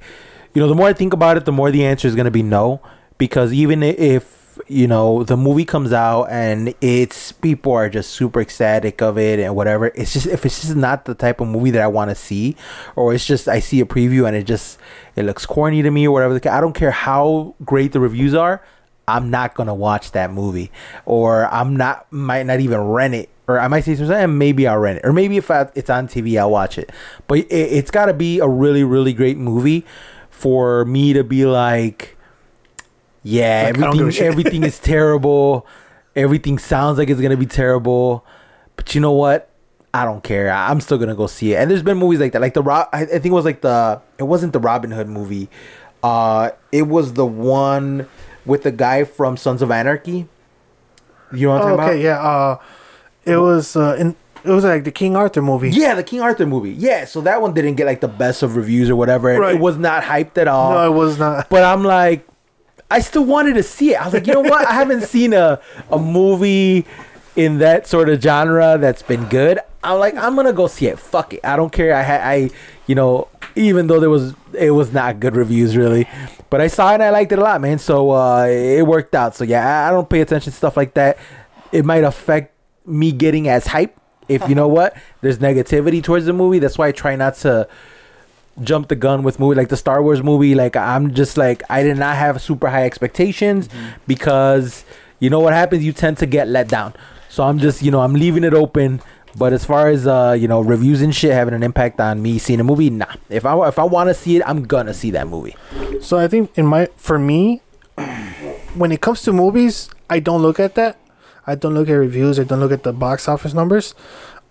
you know, the more I think about it, the more the answer is gonna be no, because even if you know the movie comes out and it's people are just super ecstatic of it and whatever, it's just if it's just not the type of movie that I want to see, or it's just I see a preview and it just it looks corny to me or whatever. I don't care how great the reviews are. I'm not gonna watch that movie, or I'm not might not even rent it, or I might say something, and maybe I'll rent it, or maybe if I, it's on TV, I'll watch it. But it, it's got to be a really, really great movie for me to be like, yeah, Like, I don't give a everything, [LAUGHS] everything is terrible. Everything sounds like it's gonna be terrible, but you know what? I don't care. I- I'm still gonna go see it. And there's been movies like that, like the Rob. I, I think it was like the. It wasn't the Robin Hood movie. Uh, it was the one with the guy from Sons of Anarchy. You know what I'm Oh, talking okay, yeah. Uh, it was uh, in it was like the King Arthur movie. Yeah, the King Arthur movie. Yeah, so that one didn't get like the best of reviews or whatever. It- Right. It was not hyped at all. No, it was not. But I'm like, I still wanted to see it. I was like, you know what? I haven't [LAUGHS] seen a a movie in that sort of genre that's been good. I'm like, I'm gonna go see it. Fuck it. I don't care. I had I, you know, even though there was it was not good reviews really, but I saw it and I liked it a lot, man. So uh, it worked out. So yeah, I, I don't pay attention to stuff like that. It might affect me getting as hype. If you know what, there's negativity towards the movie. That's why I try not to jump the gun with movie like the Star Wars movie. Like I'm just like I did not have super high expectations because you know what happens. You tend to get let down. So I'm just you know I'm leaving it open. But as far as uh you know reviews and shit having an impact on me seeing a movie, nah. If I if I want to see it, I'm gonna see that movie. So I think in my for me, [CLEARS THROAT] when it comes to movies, I don't look at that. I don't look at reviews. I don't look at the box office numbers.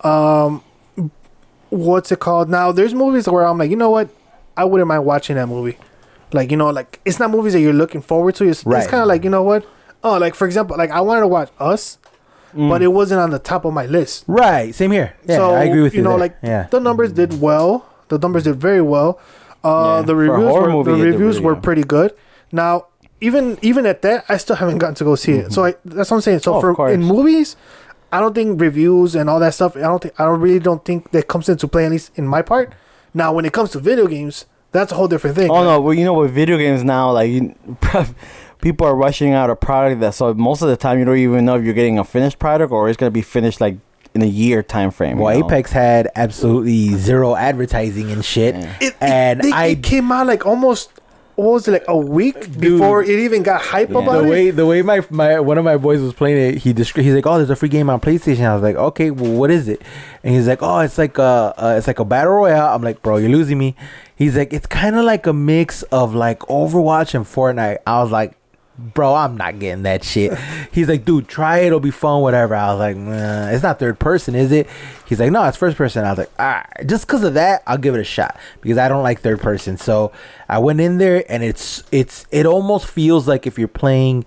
Um, what's it called? Now there's movies where I'm like, you know what, I wouldn't mind watching that movie. Like you know, like it's not movies that you're looking forward to. It's, Right. it's kind of like you know what. Oh, like for example, like I wanted to watch Us, but it wasn't on the top of my list. Right. Same here. Yeah, so I agree with you. You know, there. like yeah. the numbers did well. The numbers did very well. Uh, Yeah, the reviews were, movie, the reviews were pretty good. Now, even even at that, I still haven't gotten to go see it. So I, mm-hmm. that's what I'm saying. So Oh, for in movies, I don't think reviews and all that stuff. I don't think I don't really don't think that comes into play at least in my part. Now, when it comes to video games, that's a whole different thing. Oh no, well you know with video games now, like you, [LAUGHS] people are rushing out a product that so most of the time you don't even know if you're getting a finished product or it's gonna be finished like in a year time frame. Well, you know? Apex had absolutely zero advertising and shit, Yeah. It, it- and they- I it came out like almost what was it like a week before it even got hype Yeah. about the it. way the way my my one of my boys was playing it, he descri- he's like, "Oh, there's a free game on PlayStation." I was like, "Okay, well, what is it?" And he's like, "Oh, it's like a uh, it's like a battle royale." I'm like, "Bro, you're losing me." He's like, "It's kind of like a mix of like Overwatch and Fortnite." I was like, "Bro, I'm not getting that shit." He's like, "Dude, try it. It'll be fun. Whatever." I was like, nah, "It's not third person, is it?" He's like, "No, it's first person." I was like, "Ah, just because of that, I'll give it a shot because I don't like third person." So I went in there and it's it's it almost feels like if you're playing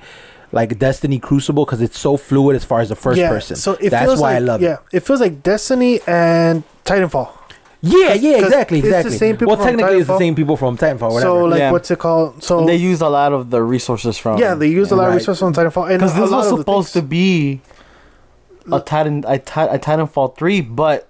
like Destiny Crucible because it's so fluid as far as the first person. So it That's feels why like, I love yeah, it. Yeah, it feels like Destiny and Titanfall. Yeah, yeah, exactly, it's the exactly. same people well, from technically, it's the same people from Titanfall. Whatever. So like, Yeah. what's it called? So they used a lot of the resources from yeah, they used a lot of Right. resources on Titanfall, and because this was supposed to be a Titan a, Ti- a Titanfall three, but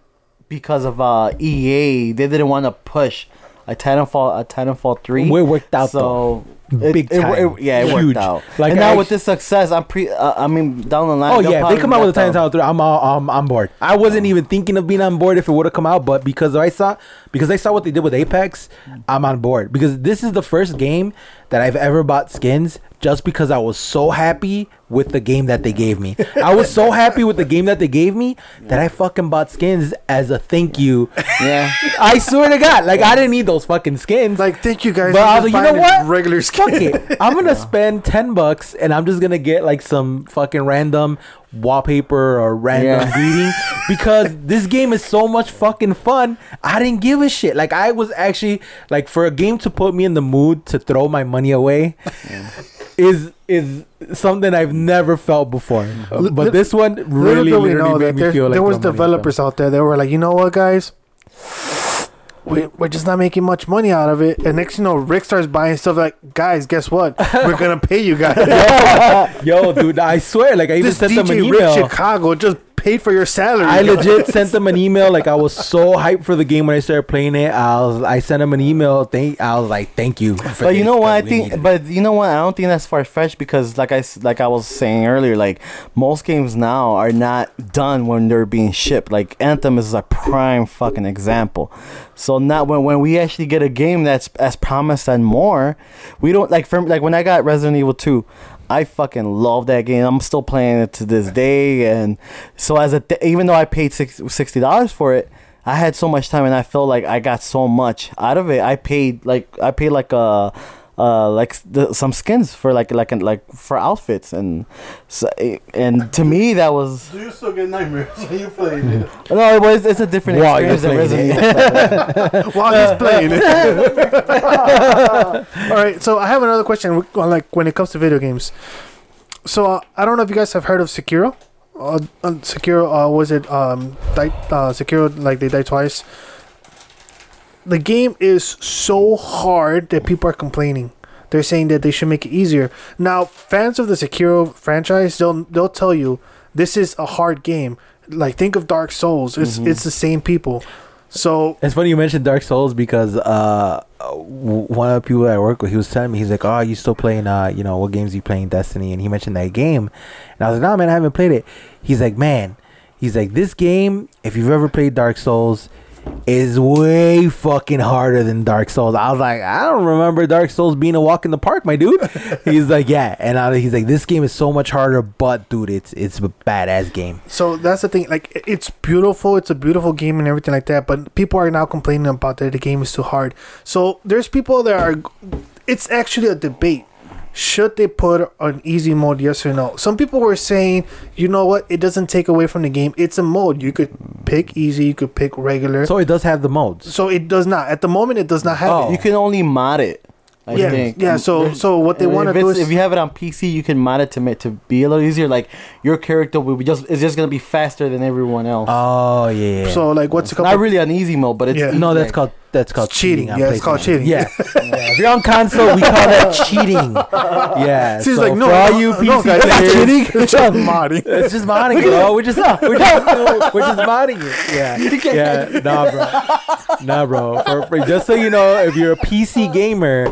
because of uh EA, they didn't want to push a Titanfall a Titanfall three. It worked out, so It- big it- time. it- yeah, it Huge. worked out. Like and I now with this success, I'm pre. Uh, I mean, down the line. Oh yeah, they come out with a Titanfall three. I'm all, I'm on board. I wasn't even thinking of being on board if it would have come out, but because I saw because I saw what they did with Apex, I'm on board because this is the first game that I've ever bought skins just because I was so happy with the game that they gave me. I was so [LAUGHS] happy with the game that they gave me that I fucking bought skins as a thank you. Yeah. [LAUGHS] I swear to God, like I didn't need those fucking skins. Like, thank you guys. But I was like, you know what? Regular Fuck skin. it. I'm gonna [LAUGHS] spend ten bucks and I'm just gonna get like some fucking random wallpaper or random Yeah. greeting [LAUGHS] because this game is so much fucking fun. I didn't give a shit. Like I was actually like for a game to put me in the mood to throw my money away is is something I've never felt before. Li- But this one really, literally know made that me there, feel like there was throwing money at them. developers out there that were like, you know what, guys, we, we're just not making much money out of it. And next, you know, Rick starts buying stuff like, guys, guess what? We're gonna pay you guys. [LAUGHS] Yo, dude, I swear, like I even this sent them an DJ Rick. Chicago just paid for your salary. I legit sent [LAUGHS] them an email. Like I was so hyped for the game when I started playing it. I was, I sent them an email. Thank, I was like, thank you. For But you know what? I think, needed but you know what? I don't think that's far fetched because, like I s- like I was saying earlier, like most games now are not done when they're being shipped. Like Anthem is a prime fucking example. So not when when we actually get a game that's as promised and more, we don't like from like when I got Resident Evil Two. I fucking love that game. I'm still playing it to this day, and so as a th- even though I paid six, sixty dollars for it, I had so much time and I felt like I got so much out of it. I paid like I paid like a uh like the, some skins for like like like for outfits and so, and to me that was [LAUGHS] Do you still get nightmares when you play it? [LAUGHS] no it was it's a different While you're experience than playing Resident Evil. [LAUGHS] while he's playing it. All right, so I have another question. Like when it comes to video games, so uh, I don't know if you guys have heard of Sekiro. Uh, uh, Sekiro, uh, was it um, die, uh, Sekiro? Like they die twice. The game is so hard that people are complaining. They're saying that they should make it easier. Now, fans of the Sekiro franchise, they'll they'll tell you this is a hard game. Like think of Dark Souls. It's it's the same people. So It's funny you mentioned Dark Souls because uh, one of the people I work with, he was telling me, he's like, "Oh, you still playing? Uh, you know, what games you playing? Destiny?" And he mentioned that game, and I was like, "No, man, I haven't played it." He's like, "Man, he's like, this game, if you've ever played Dark Souls, is way fucking harder than Dark Souls." I was like, "I don't remember Dark Souls being a walk in the park, my dude." [LAUGHS] he's like, "Yeah," and I, he's like, "This game is so much harder, but dude, it's it's a badass game." So that's the thing. Like, it's beautiful. It's a beautiful game and everything like that. But people are now complaining about that the game is too hard. So there's people that are. It's actually a debate. Should they put an easy mode? Yes or no? Some people were saying, you know what? It doesn't take away from the game. It's a mode. You could pick easy. You could pick regular. So, So it does have the modes. So it does not. At the moment, it does not have Oh. it. you can only mod it I Yeah, think. yeah, so- so what they wanna do is- if you have it on PC, you can mod it to make to be a little easier. Like your character will be just it's just gonna be faster than everyone else. Oh yeah. So like, what's a couple? Not really an easy mode, but it's Yeah. No, that's like- called that's called It's cheating. Yeah, it's called cheating. Yeah. [LAUGHS] Yeah. If you're on console, we call that cheating. Yeah. [LAUGHS] She's so like, no, for all no, you no, PC guys, that's cheating. [LAUGHS] It's just modding. It's just modding, bro. We're just we're just we're just modding it. Yeah. Yeah. Nah, bro. Nah, bro. For, for, just so you know, if you're a PC gamer,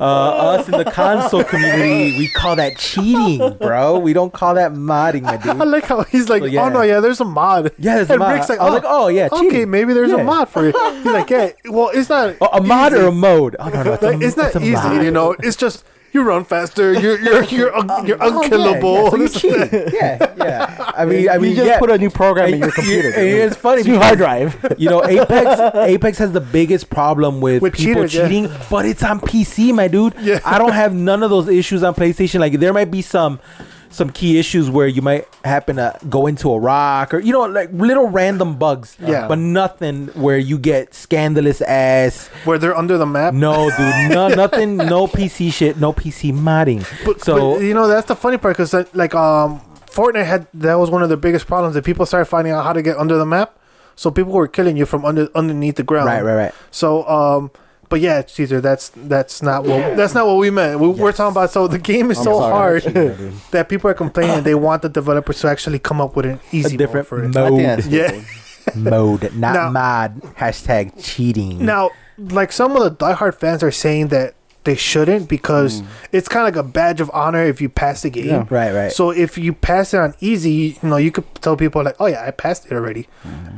uh, us in the console community, we call that cheating, bro. We don't call that modding, my I dude. like how he's like, So, yeah. oh no, yeah, there's a mod. Yeah, there's a and mod. Rick's like, I was like, oh yeah, okay, maybe there's Yeah. a mod for it. He's like, yeah, well, it's not. Oh, a mod easy. or a mode? Oh no, no, it's, a, it's not it's easy, mod. you know. It's just you run faster. You're you're you're un- oh, you're Oh, unkillable. Yeah, yeah. So you're cheating. yeah, yeah. I mean, I mean, you just yeah. put a new program in your computer. it's funny It's new hard drive. You know, Apex [LAUGHS] Apex has the biggest problem with, With people cheaters, cheating, but it's on PC, my dude. Yeah. I don't have none of those issues on PlayStation. Like there might be some some key issues where you might happen to go into a rock or you know like little random bugs. Yeah. But nothing where you get scandalous ass. Where they're under the map. No, dude. [LAUGHS] No nothing no PC shit, no PC modding. But, so but, you know that's the funny part because like um Fortnite had that was one of the biggest problems that people started finding out how to get under the map. So people were killing you from under underneath the ground. Right, right, right. So um. But yeah, Caesar, that's that's not what that's not what we meant. We, We're Yes. talking about so the game is I'm so sorry. hard Dude. [LAUGHS] that people are complaining. they want the developers to actually come up with an easy a different mode for it. Mode. Yeah. [LAUGHS] mode, not Now- mod. Hashtag cheating. Now, like some of the diehard fans are saying that they shouldn't because it's kind of like a badge of honor if you pass the game. Yeah. Right, right. So if you pass it on easy, you know, you could tell people like, "Oh yeah, I passed it already,"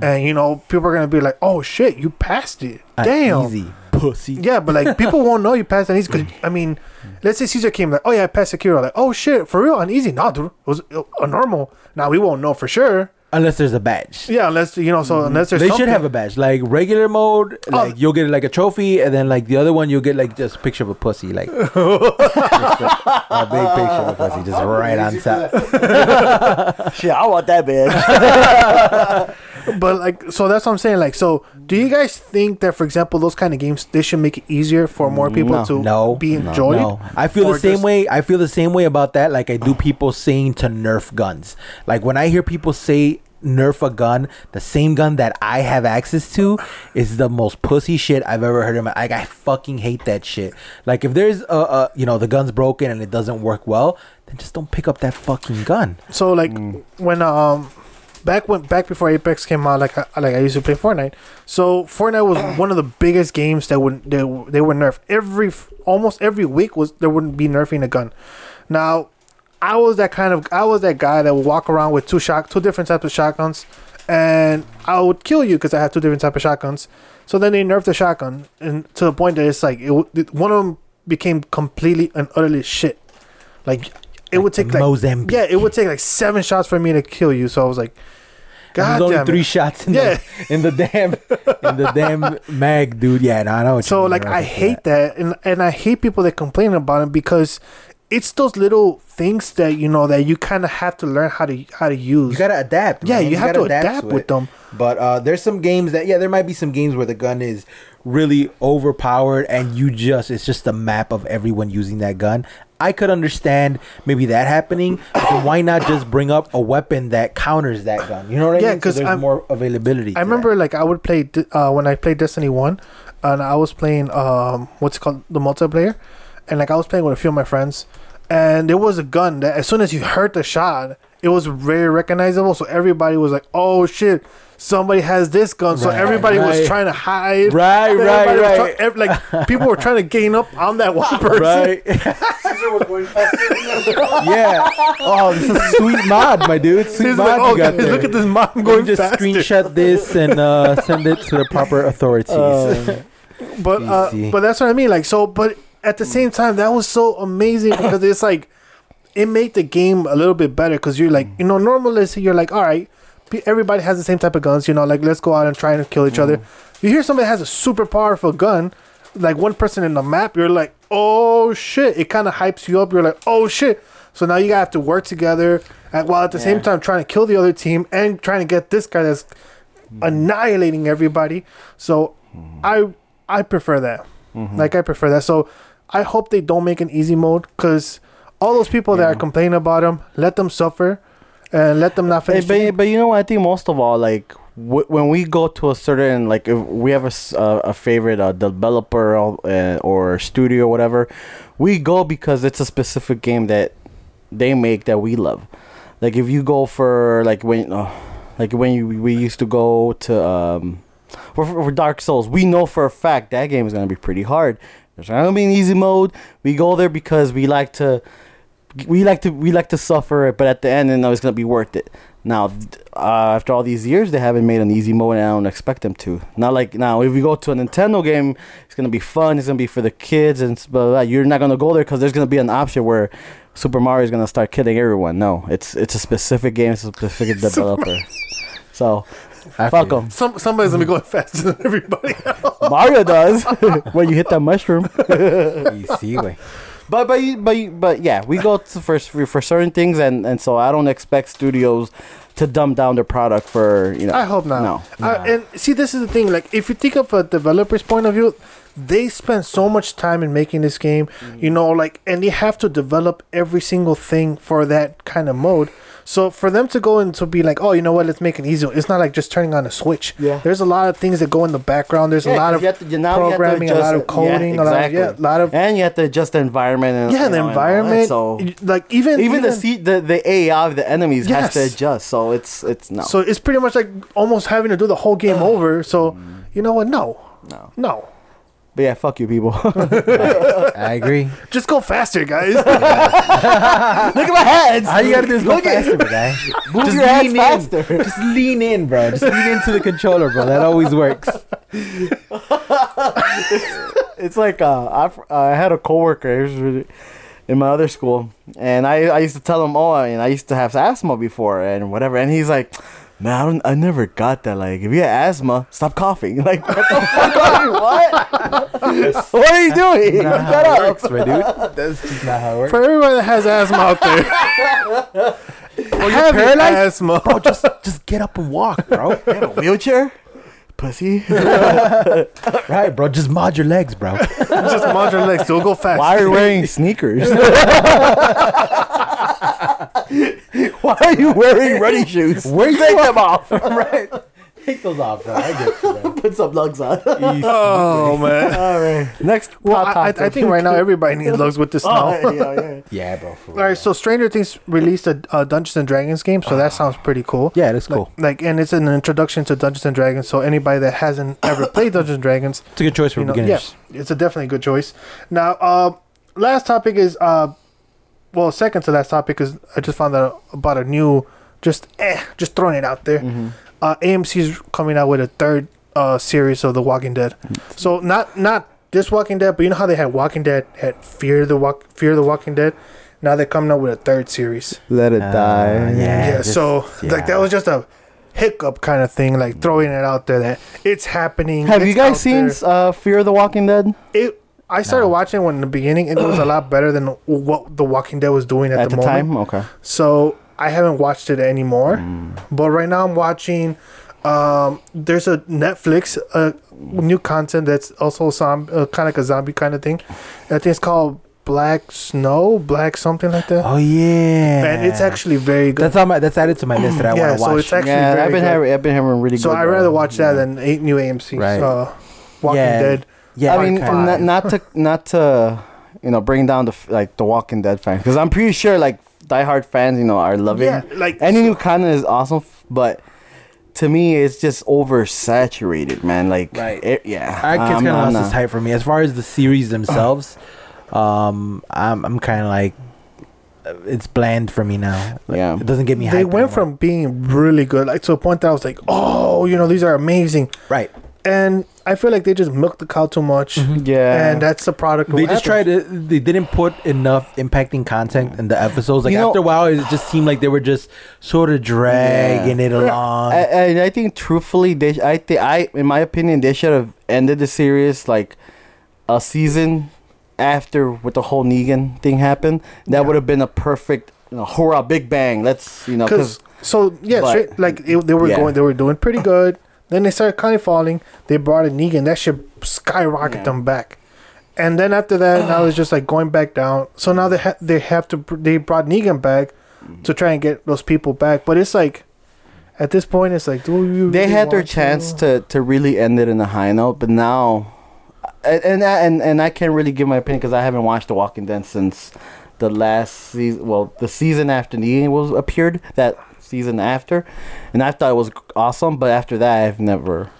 and you know, people are gonna be like, "Oh shit, you passed it! Uh, Damn!" easy pussy. Yeah, but like people won't know you passed on easy. Cause I mean, let's say Caesar came like, "Oh yeah, I passed Sekiro." Like, "Oh shit, for real on easy?" Nah, dude, it was uh, a normal. Now we won't know for sure. Unless there's a badge. Yeah, unless you know. So mm-hmm. unless there's They should have a badge, like regular mode. Oh. Like you'll get like a trophy, and then like the other one, you'll get like just a picture of a pussy, like just [LAUGHS] a, a big picture of a pussy, just right on top. [LAUGHS] Shit, I want that bad. [LAUGHS] But like, so that's what I'm saying. Like, so do you guys think that, for example, those kind of games they should make it easier for more people No. to No, be no, enjoyed? No, I feel Or the same just- way. I feel the same way about that. Like I do people saying to nerf guns. Like when I hear people say nerf a gun, the same gun that I have access to is the most pussy shit I've ever heard in my. Like I fucking hate that shit. Like if there's a, a you know the gun's broken and it doesn't work well, then just don't pick up that fucking gun. So like when um back when back before Apex came out, like I, like I used to play Fortnite. So Fortnite was one of the biggest games that would they, they were nerf every almost every week was there wouldn't be nerfing a gun. Now I was that kind of I was that guy that would walk around with two shot two different types of shotguns, and I would kill you because I have two different type of shotguns. So then they nerfed the shotgun, and to the point that it's like it, one of them became completely and utterly shit. Like it Like would take like Mozambique. yeah, it would take like seven shots for me to kill you. So I was like, God There's only three it. shots in Yeah. the [LAUGHS] in the damn in the damn mag, dude. Yeah, no, I know. What you So mean, like. I hate that, and and I hate people that complain about it because it's those little things that you know that you kind of have to learn how to how to use. You gotta adapt. yeah, man. you, have to adapt, with it. them. But uh, there's some games that yeah, there might be some games where the gun is really overpowered and you just it's just a map of everyone using that gun. I could understand maybe that happening, but why not just bring up a weapon that counters that gun? You know what I Yeah, mean? 'cause there's I'm- more availability. I remember like I would play uh, when I played Destiny One, and I was playing um what's it called the multiplayer, and like I was playing with a few of my friends, and there was a gun that as soon as you heard the shot, it was very recognizable. So everybody was like, "Oh shit." Somebody has this gun, so Right, everybody was trying to hide. Right, right, right. try- ev- like people were trying to gain up on that one [LAUGHS] person. Right. Caesar was going yeah. Oh, this is a sweet mod, my dude. Sweet He's mod like, you "Oh, got [LAUGHS] guys, there. look at this mod Let me going just faster." screenshot this and uh, send it to the proper authorities. [LAUGHS] But uh, but that's what I mean. Like so, but at the same time, that was so amazing [LAUGHS] because it's like it made the game a little bit better because you're like you know normally you're like all right, everybody has the same type of guns. You know, like let's go out and try and kill each other. Mm. You hear somebody has a super powerful gun, like one person in the map, you're like oh shit! It kind of hypes you up. You're like oh shit! So now you gotta have to work together, and while at the same time trying to kill the other team and trying to get this guy that's mm. annihilating everybody. So mm. I I prefer that. Mm-hmm. Like I prefer that. So I hope they don't make an easy mode because all those people that are complaining about them, let them suffer and let them not Hey, finish. game. but, but you know what? I think most of all, like w- when we go to a certain like if we have a, uh, a favorite uh, developer or, uh, or studio or whatever, we go because it's a specific game that they make that we love. Like if you go for like when uh, like when you, we used to go to um for, for Dark Souls, we know for a fact that game is gonna be pretty hard. There's not gonna be an easy mode. We go there because we like to we like to we like to suffer but at the end, know, it's gonna be worth it. Now, uh, after all these years, they haven't made an easy mode, and I don't expect them to. Not like now, if we go to a Nintendo game, it's gonna be fun. It's gonna be for the kids, and blah, blah, blah. you're not gonna go there because there's gonna be an option where Super Mario is gonna start killing everyone. No, it's it's a specific game, it's a specific [LAUGHS] developer. so fuck feel them. Some somebody's gonna be going faster than everybody else. [LAUGHS] Mario does [LAUGHS] when you hit that mushroom. you see, like, But but but but yeah, we go to for for for certain things, and and so I don't expect studios to dumb down their product for you know. I hope not. No. Uh, and see, this is the thing. Like, if you think of a developer's point of view, they spend so much time in making this game. Mm-hmm. You know, like, and they have to develop every single thing for that kind of mode. So for them to go and to be like, oh, you know what, let's make it easy. It's not like just turning on a switch. Yeah. There's a lot of things that go in the background. There's a lot of you to- you- now you have to programming, a lot of adjust- yeah, coding, a lot of yeah, a lot of and you have to adjust the environment and yeah, the know, environment. So like even even the C, the the AI of the enemies has to adjust. So it's it's no So it's pretty much like almost having to do the whole game over. So you know what? No, no. no. But yeah, fuck you, people. Look [LAUGHS] I agree. Just go faster, guys. [LAUGHS] Look at my hands. All you gotta do is go Look at- faster, guy. [LAUGHS] Move Just your hands lean in. faster. Just lean in, bro. Just lean into the controller, bro. That always works. It's like uh, I, I had a coworker he was really- in my other school, and I, I used to tell him, oh, I, mean, I used to have asthma before and whatever, and he's like, man, I, don't, I never got that. Like, if you have asthma, stop coughing. [LAUGHS] Like, what the fuck are you? What? what are you doing? Not how Shut it up. works, my dude. [LAUGHS] That's just not how it works. For everybody that has asthma out there, [LAUGHS] Oh, have paralyzed? asthma. Bro, just just get up and walk, bro. You have a wheelchair? Pussy. right, bro. Just mod your legs, bro. Just mod your legs. Don't go fast. Why are you wearing sneakers? [LAUGHS] Why are you wearing running [LAUGHS] shoes? Where you Take them off. [LAUGHS] right. Take those off, bro. I get you, bro. Put some lugs on. Oh man. All right. Next. Well, hot I, I topic. think right now everybody needs lugs with the snow. Oh, yeah, yeah. Yeah, bro. For All right, so Stranger Things released a, a Dungeons and Dragons game, so that sounds pretty cool. yeah, that's cool. Like, and it's an introduction to Dungeons and Dragons. So anybody that hasn't [COUGHS] ever played Dungeons and Dragons, It's a good choice for you know, beginners. yeah, it's a definitely good choice. Now, uh, last topic is, uh, well, second to last topic is I just found out about a new, just eh, just throwing it out there. Mm-hmm. Uh, AMC's coming out with a third uh series of The Walking Dead. So not not this Walking Dead, but you know how they had Walking Dead, had Fear the Walk, Fear the Walking Dead. Now they're coming out with a third series. Let it Uh, die. yeah. Yeah, just- so like that was just a hiccup kind of thing, like throwing it out there that it's happening. Have you guys seen uh, Fear of the Walking Dead it? I started watching when in the beginning and it was a lot better than what The Walking Dead was doing at, at the, the, moment. time? Okay. So I haven't watched it anymore. Mm. But right now I'm watching. Um, there's a Netflix uh, new content that's also some uh, kind of like a zombie kind of thing. I think it's called Black Snow, Black something like that. Oh yeah. and it's actually very good. that's on my that's added to my list that I yeah, want to so watch. it's actually Yeah, very I've been good. having I've been having really good. So good. I'd rather watch that than eight new AMC. Right. Uh, Walking Yeah. Dead. Yeah, I mean, not, not to not to you know bring down the like the Walking Dead fans because I'm pretty sure like diehard fans you know are loving Yeah, like any new content is awesome, but to me it's just oversaturated, man. Like, Right. it- yeah, I guess I'm kind of lost I'm its hype for me. As far as the series themselves, [CLEARS THROAT] um, I'm I'm kind of like, uh, it's bland for me now. Like, Yeah. it doesn't get me. they went anymore. from being really good, like to a point that I was like, oh, you know, these are amazing, right. And I feel like they just milked the cow too much, mm-hmm. Yeah, and that's the product. of They just happens. tried to. They didn't put enough impacting content in the episodes. Like You know- after a while, it just seemed like they were just sort of dragging it along. I, I, I think truthfully, they I think I in my opinion they should have ended the series like a season after with the whole Negan thing happened. That Yeah. would have been a perfect you know, hurrah, big bang. Let's you know Because because so yeah, but- straight, like it, they were Yeah. going, they were doing pretty good. Then they started kind of falling. They brought in Negan. That should skyrocket Yeah. them back. And then after that, now it's just like going back down. So now they ha- they have to br- they brought Negan back Mm-hmm. to try and get those people back. But it's like at this point, it's like do you? they had their chance to to really end it in a high note, but now. And and I- and, and I can't really give my opinion because I haven't watched The Walking Dead since the last season. Well, the season after Negan was appeared, that season after, and I thought it was awesome. But after that, I've never,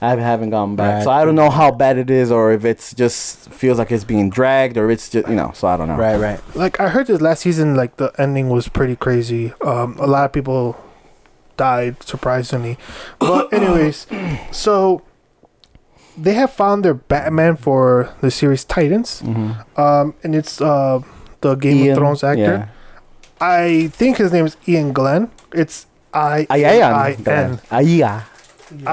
I haven't gone back. Right. So I don't know how bad it is, or if it's just feels like it's being dragged, or it's just you know. So I don't know. right, right. Like I heard this last season, like the ending was pretty crazy. Um, a lot of people died surprisingly, but [COUGHS] anyways, so they have found their Batman for the series Titans, Mm-hmm. um, and it's uh the Game of Thrones actor. I think his name is Iain Glen. It's I I. N. Ayan.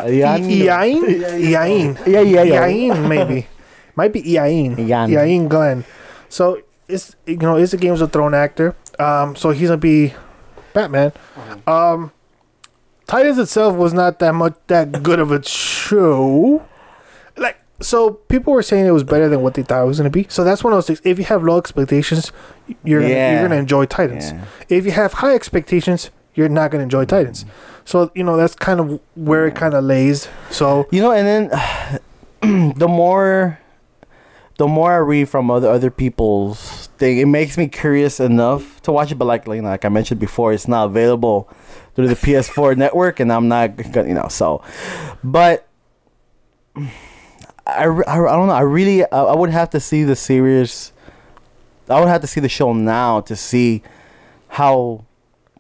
Ian Ian Yeah, yeah, yeah. Ian maybe might be Ian. Iain Glen. So it's you know it's a Games of Thrones actor. Um, so he's gonna be Batman. Um, Titans itself was not that much that good of a show. Like so, people were saying it was better than what they thought it was gonna be. So that's one of those things. If you have low expectations, you're Yeah. you're gonna enjoy Titans. Yeah. If you have high expectations, you're not gonna enjoy Titans. Mm-hmm. So you know that's kind of where it kind of lays. So You know, and then [SIGHS] the more the more I read from other other people's thing, it makes me curious enough to watch it. But like like, like I mentioned before, it's not available through the PS4 [LAUGHS] network, and I'm not gonna you know so. But I, I, I don't know. I really I, I would have to see the series. I would have to see the show now to see how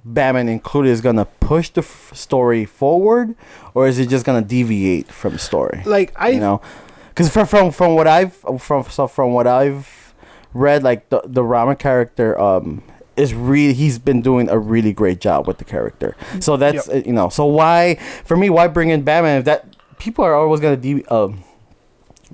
Batman included is gonna push the f- story forward, or is it just gonna deviate from the story? Like I you know, because from from from what I've from so from what I've read, like the the Rama character um is really he's been doing a really great job with the character. So that's uh, you know so why for me why bring in Batman if that people are always gonna de- um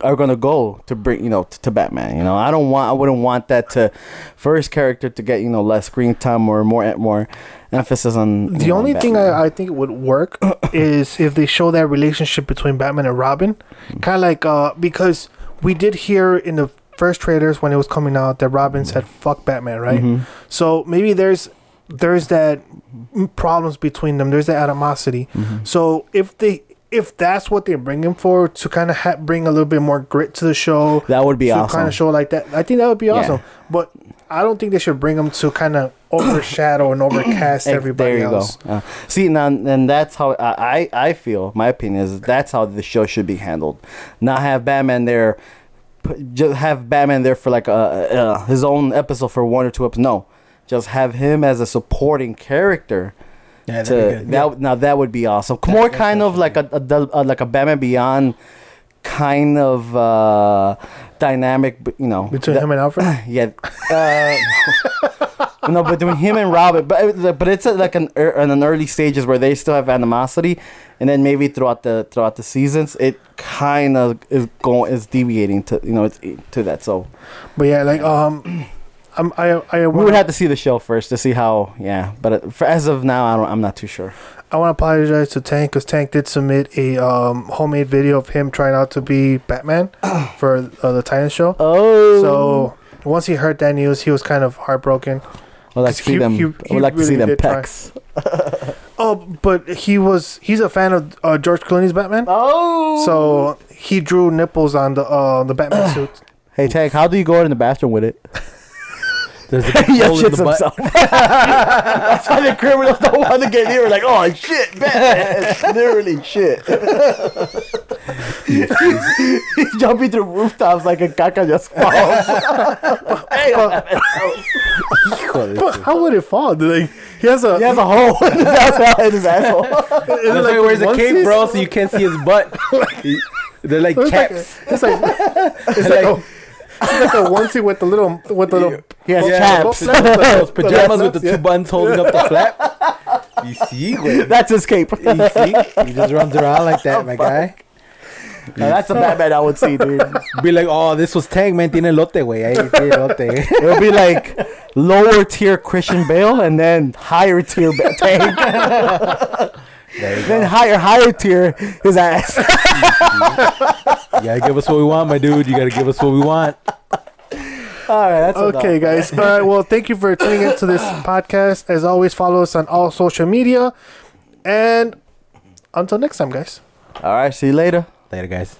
are gonna go to bring you know t- to Batman. You know I don't want I wouldn't want that to first character to get you know less screen time or more more emphasis on The know, only thing I, I think would work [COUGHS] is if they show that relationship between Batman and Robin, Mm-hmm. kind of like uh because we did hear in the first trailers when it was coming out that Robin said "fuck Batman," right? Mhm. So maybe there's there's that problems between them. There's that animosity. Mm-hmm. So if they if that's what they're bringing for to kind of ha- bring a little bit more grit to the show, that would be to awesome. kind of show like that, I think that would be Yeah. awesome. But I don't think they should bring them to kind of overshadow and overcast [COUGHS] everybody there you else. go. Uh, see now, and that's how I, I feel. My opinion is that's how the show should be handled. Not have Batman there, just have Batman there for like a, uh his own episode for one or two episodes. No, just have him as a supporting character. Yeah, that'd To be good. that now that would be awesome. More kind of like a, a, uh, like a Batman Beyond kind of uh dynamic, you know Between that- him and Alfred? [COUGHS] yeah. Uh, [LAUGHS] no, but between him and Robin, but but it's like an in an early stages where they still have animosity, and then maybe throughout the throughout the seasons, it kind of is going is deviating to you know it's, to that. So But yeah, like um, I'm I I we would have to see the show first to see how. Yeah, but uh, for, as of now, I don't. I'm not too sure. I want to apologize to Tank because Tank did submit a um homemade video of him trying out to be Batman [COUGHS] for uh, the Titan show. Oh, So once he heard that news, he was kind of heartbroken. Would like to see he- them. he- he like to see them pecs. [LAUGHS] Oh, but he was he's a fan of uh, George Clooney's Batman. Oh, So he drew nipples on the uh the Batman [COUGHS] suit. hey Tank, how do you go in the bathroom with it? [LAUGHS] There's a big he hole in shits the butt. himself. [LAUGHS] That's why the criminals don't want to get near. Like, oh shit, Batman, [LAUGHS] literally shit. [LAUGHS] He's jumping through rooftops like a caca just falls. hey, But how would it fall? Do they, he has a he has a hole in his, ass- in his asshole. is it That's why like he wears a cape, bro, so you can't see his butt. They're like It's like, chaps. it's like it's like, a, it's like a onesie with the little with the little He has Yeah, chaps. [LAUGHS] Those pajamas with the Yeah. two buttons holding up the flap. You see, [LAUGHS] güey. That's his cape. You see? He just runs around like that, my guy. Now, that's a Batman I would see, dude. Be like, oh, this was Tank, man. Tiene lote, güey. Ahí tiene lote. [LAUGHS] It would be like lower tier Christian Bale and then higher tier Ba- Tank. There you then go. higher higher tier his ass. You gotta give us what we want, my dude. You gotta give us what we want. All right, that's Okay, guys. All right. Well, thank you for tuning into this [LAUGHS] podcast. As always, follow us on all social media. And until next time, guys. All right, see you later. Later, guys.